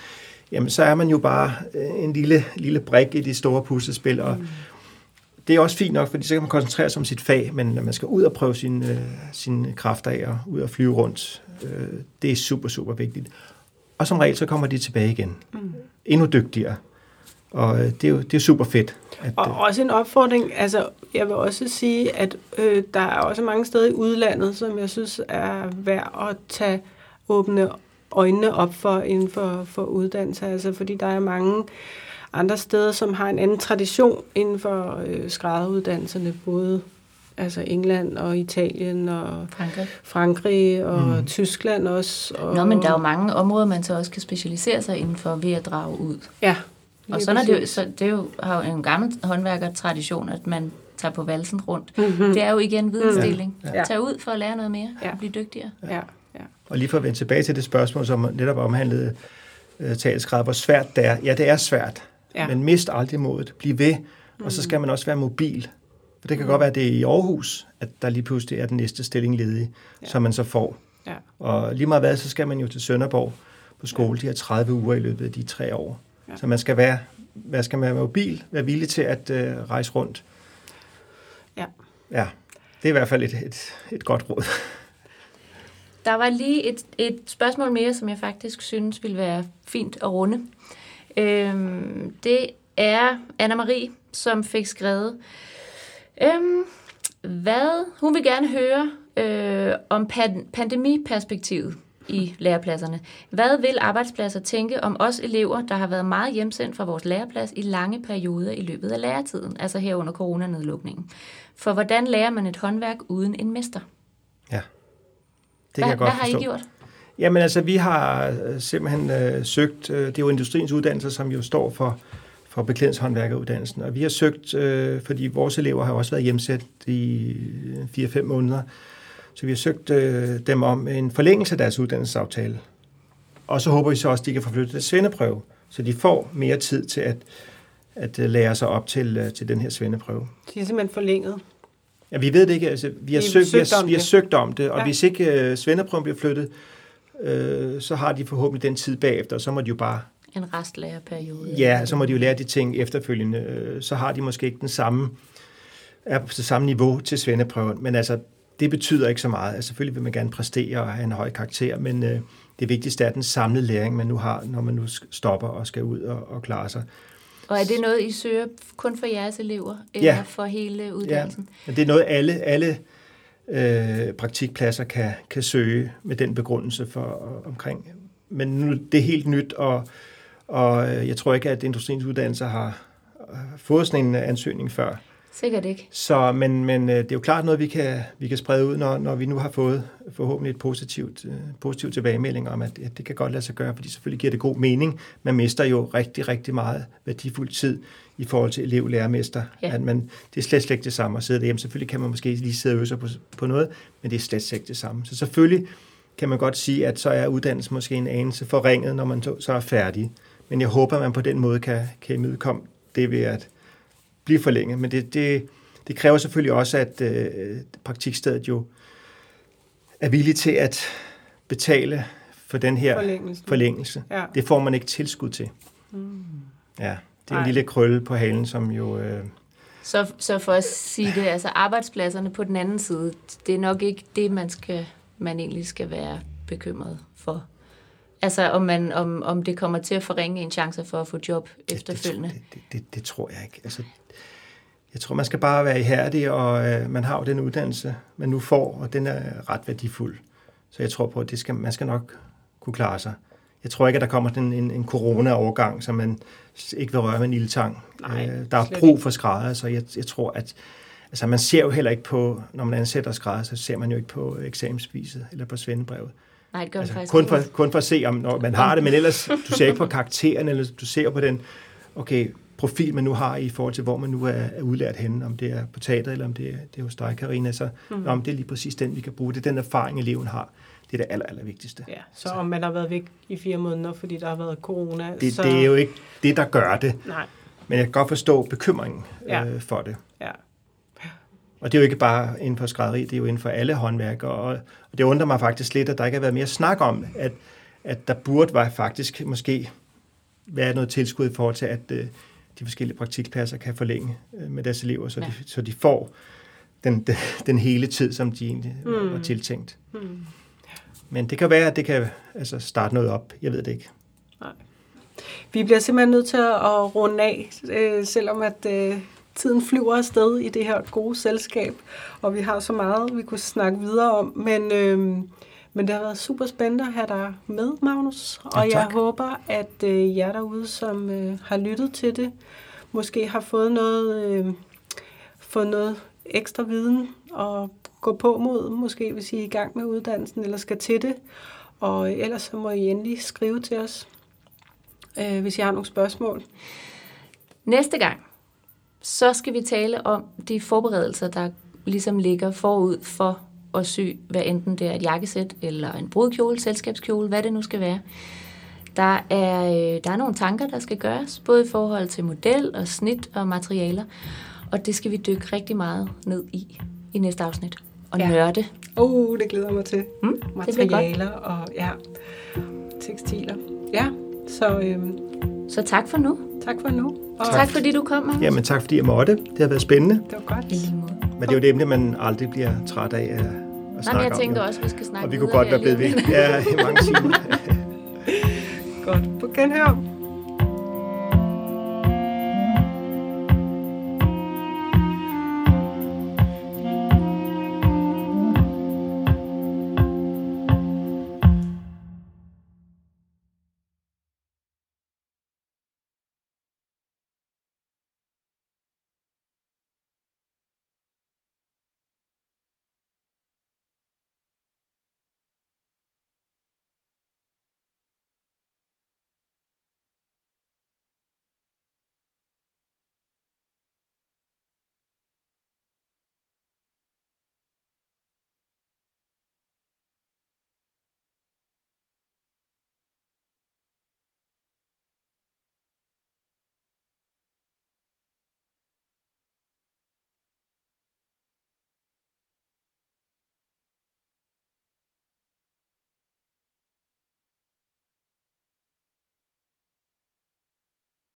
jamen så er man jo bare øh, en lille, lille brik i de store puslespil, og mm. det er også fint nok, fordi så kan man koncentrere sig om sit fag, men når man skal ud og prøve sine, øh, sine kræfter af og ud og flyve rundt, øh, det er super, super vigtigt. Og som regel, så kommer de tilbage igen. Mm. Endnu dygtigere. Og øh, det er jo det er super fedt. At, Og øh, også en opfordring, altså jeg vil også sige, at øh, der er også mange steder i udlandet, som jeg synes er værd at tage åbne øjnene op for inden for, for uddannelse, altså fordi der er mange andre steder, som har en anden tradition inden for øh, skrædderuddannelserne, både altså England og Italien og Frankrig. Frankrig og mm. Tyskland også. Og, Nå, men der er jo mange områder, man så også kan specialisere sig inden for ved at drage ud. Ja. Og sådan er det, jo, så det er jo, har jo en gammel håndværkertradition, at man tager på valsen rundt. Mhm. Det er jo igen vidensdeling. Ja. Ja. Tag ud for at lære noget mere Ja. og blive dygtigere. Ja, ja. Og lige for at vende tilbage til det spørgsmål, som netop omhandlede øh, talskræd, hvor svært det er. Ja, det er svært, Ja. ja. men mist aldrig modet. Bliv ved, og så skal man også være mobil. For det kan godt være, at det er i Aarhus, at der lige pludselig er den næste stilling ledig, Ja. ja. som man så får. Ja. Og lige meget hvad, så skal man jo til Sønderborg på skole de her 30 uger i løbet af de tre år. Ja. Så man skal være, hvad skal man være mobil, være villig til at øh, rejse rundt. Ja. Ja, det er i hvert fald et, et, et godt råd. Der var lige et, et spørgsmål mere, som jeg faktisk synes ville være fint at runde. Øhm, det er Anna-Marie, som fik skrevet, øhm, hvad hun vil gerne høre øh, om pan- pandemiperspektivet i lærepladserne. Hvad vil arbejdspladser tænke om os elever, der har været meget hjemsendt fra vores læreplads i lange perioder i løbet af læretiden, altså her under coronanedlukningen? For hvordan lærer man et håndværk uden en mester? Ja, det hvad, kan jeg godt hvad har forstå. I gjort? Jamen altså, vi har øh, simpelthen øh, søgt, øh, det er jo industriens uddannelse, som jo står for, for beklædningshåndværkeruddannelsen, og vi har søgt, øh, fordi vores elever har også været hjemsat i 4-5 måneder, så vi har søgt øh, dem om en forlængelse af deres uddannelsesaftale. Og så håber vi så også, at de kan få flyttet deres svendeprøve, Så de får mere tid til at, at øh, lære sig op til, øh, til den her svendeprøve. De er simpelthen forlænget. Ja, vi ved det ikke. Altså, vi, har Vi har søgt, vi, søgt har, om vi har det. søgt om det, og Ja. hvis ikke uh, svendeprøven bliver flyttet, øh, så har de forhåbentlig den tid bagefter, og så må de jo bare, En restlærerperiode. ja, så må de jo lære de ting efterfølgende. Øh, Så har de måske ikke den samme, er på det samme niveau til svendeprøven, men altså, det betyder ikke så meget. Altså, selvfølgelig vil man gerne præstere og have en høj karakter, men øh, det vigtigste er den samlede læring, man nu har, når man nu stopper og skal ud og, og klare sig. Og er det noget, I søger kun for jeres elever, eller Ja. for hele uddannelsen? Men det er noget, alle, alle øh, praktikpladser kan, kan søge med den begrundelse for omkring. Men nu, det er helt nyt, og, og øh, jeg tror ikke, at Industriens Uddannelser har øh, fået sådan en ansøgning før. Sikkert ikke. Så, men, men øh, det er jo klart noget, vi kan, vi kan sprede ud, når, når vi nu har fået forhåbentlig et positivt, øh, positivt tilbagemelding om, at, at det kan godt lade sig gøre, fordi selvfølgelig giver det god mening. Man mister jo rigtig, rigtig meget værdifuld tid i forhold til elev lærermester. Ja. At man, det er slet, slet ikke det samme at sidde derhjemme. Selvfølgelig kan man måske lige sidde og øve sig på, på noget, men det er slet, slet ikke det samme. Så selvfølgelig kan man godt sige, at så er uddannelsen måske en anelse forringet, når man så så er færdig. Men jeg håber, at man på den måde kan, kan imødekomme det ved at blive forlænget. Men det, det, det kræver selvfølgelig også, at øh, praktikstedet jo er villig til at betale for den her Forlængelsen. forlængelse. Ja. Det får man ikke tilskud til. Mm. Ja, det er en Nej. lille krølle på halen, som jo... Øh, Så, så for at sige det, altså arbejdspladserne på den anden side, det er nok ikke det, man, skal, man egentlig skal være bekymret for. Altså om, man, om, om det kommer til at forringe en chance for at få job efterfølgende. Det, det, det, det tror jeg ikke. Altså, jeg tror, man skal bare være ihærdig, og øh, man har jo den uddannelse, man nu får, og den er ret værdifuld. Så jeg tror på, at det skal, man skal nok kunne klare sig. Jeg tror ikke, at der kommer sådan en, en corona-overgang, som man ikke vil røre med en ildtang. Nej, øh, der er brug for skrædder, så jeg, jeg tror, at altså, man ser jo heller ikke på, når man ansætter skrædder, så ser man jo ikke på eksamensbeviset eller på svendebrevet. Nej, det gør man Altså, faktisk kun, for, kun for at se, om når man har det, men ellers, du ser ikke på karakteren, eller du ser på den okay, profil, man nu har i forhold til, hvor man nu er, er udlært henne, om det er på teater, eller om det er, det er hos dig, Karina, så mm. om det er lige præcis den, vi kan bruge. Det er den erfaring, eleven har. Det er det aller, aller vigtigste. Ja, så om man har været væk i fire måneder, fordi der har været corona, Det, så... det er jo ikke det, der gør det, Nej, men jeg kan godt forstå bekymringen Ja. øh, for det. Og det er jo ikke bare inden for skrædderi, det er jo inden for alle håndværkere. Og, og det undrer mig faktisk lidt, at der ikke har været mere snak om, at, at der burde være faktisk måske være noget tilskud i forhold til, at øh, de forskellige praktikpladser kan forlænge øh, med deres elever, så, Ja. de, så de får den, den, den hele tid, som de egentlig mm. var tiltænkt. Hmm. Men det kan være, at det kan altså, starte noget op. Jeg ved det ikke. Vi bliver simpelthen nødt til at runde af, øh, selvom at øh, tiden flyver afsted i det her gode selskab, og vi har så meget, vi kunne snakke videre om. Men, øh, men det har været super spændende at have dig med, Magnus. Og Ja, jeg håber, at øh, jer derude, som øh, har lyttet til det, måske har fået noget, øh, fået noget ekstra viden og gå på mod, måske hvis I er i gang med uddannelsen eller skal til det. Og ellers så må I endelig skrive til os, øh, hvis I har nogle spørgsmål. Næste gang, så skal vi tale om de forberedelser, der ligesom ligger forud for at sy, hvad enten det er et jakkesæt eller en brudkjole, selskabskjole, hvad det nu skal være. Der er, øh, der er nogle tanker, der skal gøres, både i forhold til model og snit og materialer, og det skal vi dykke rigtig meget ned i i næste afsnit. Og Ja. nørde. Uh, det glæder mig til. Mm, det. Materialer og ja, tekstiler. Ja, så øhm, Så tak for nu. tak for nu. Og Tak, tak fordi du kom, Magnus. Jamen tak, fordi jeg måtte. Det har været spændende. det var godt. Men det er jo et emne, man aldrig bliver træt af at, at Nej, snakke men jeg om. tænker jo. også, at vi skal snakke Og vi kunne godt være blevet ved. om. Ja, i mange timer. Godt. På genhør.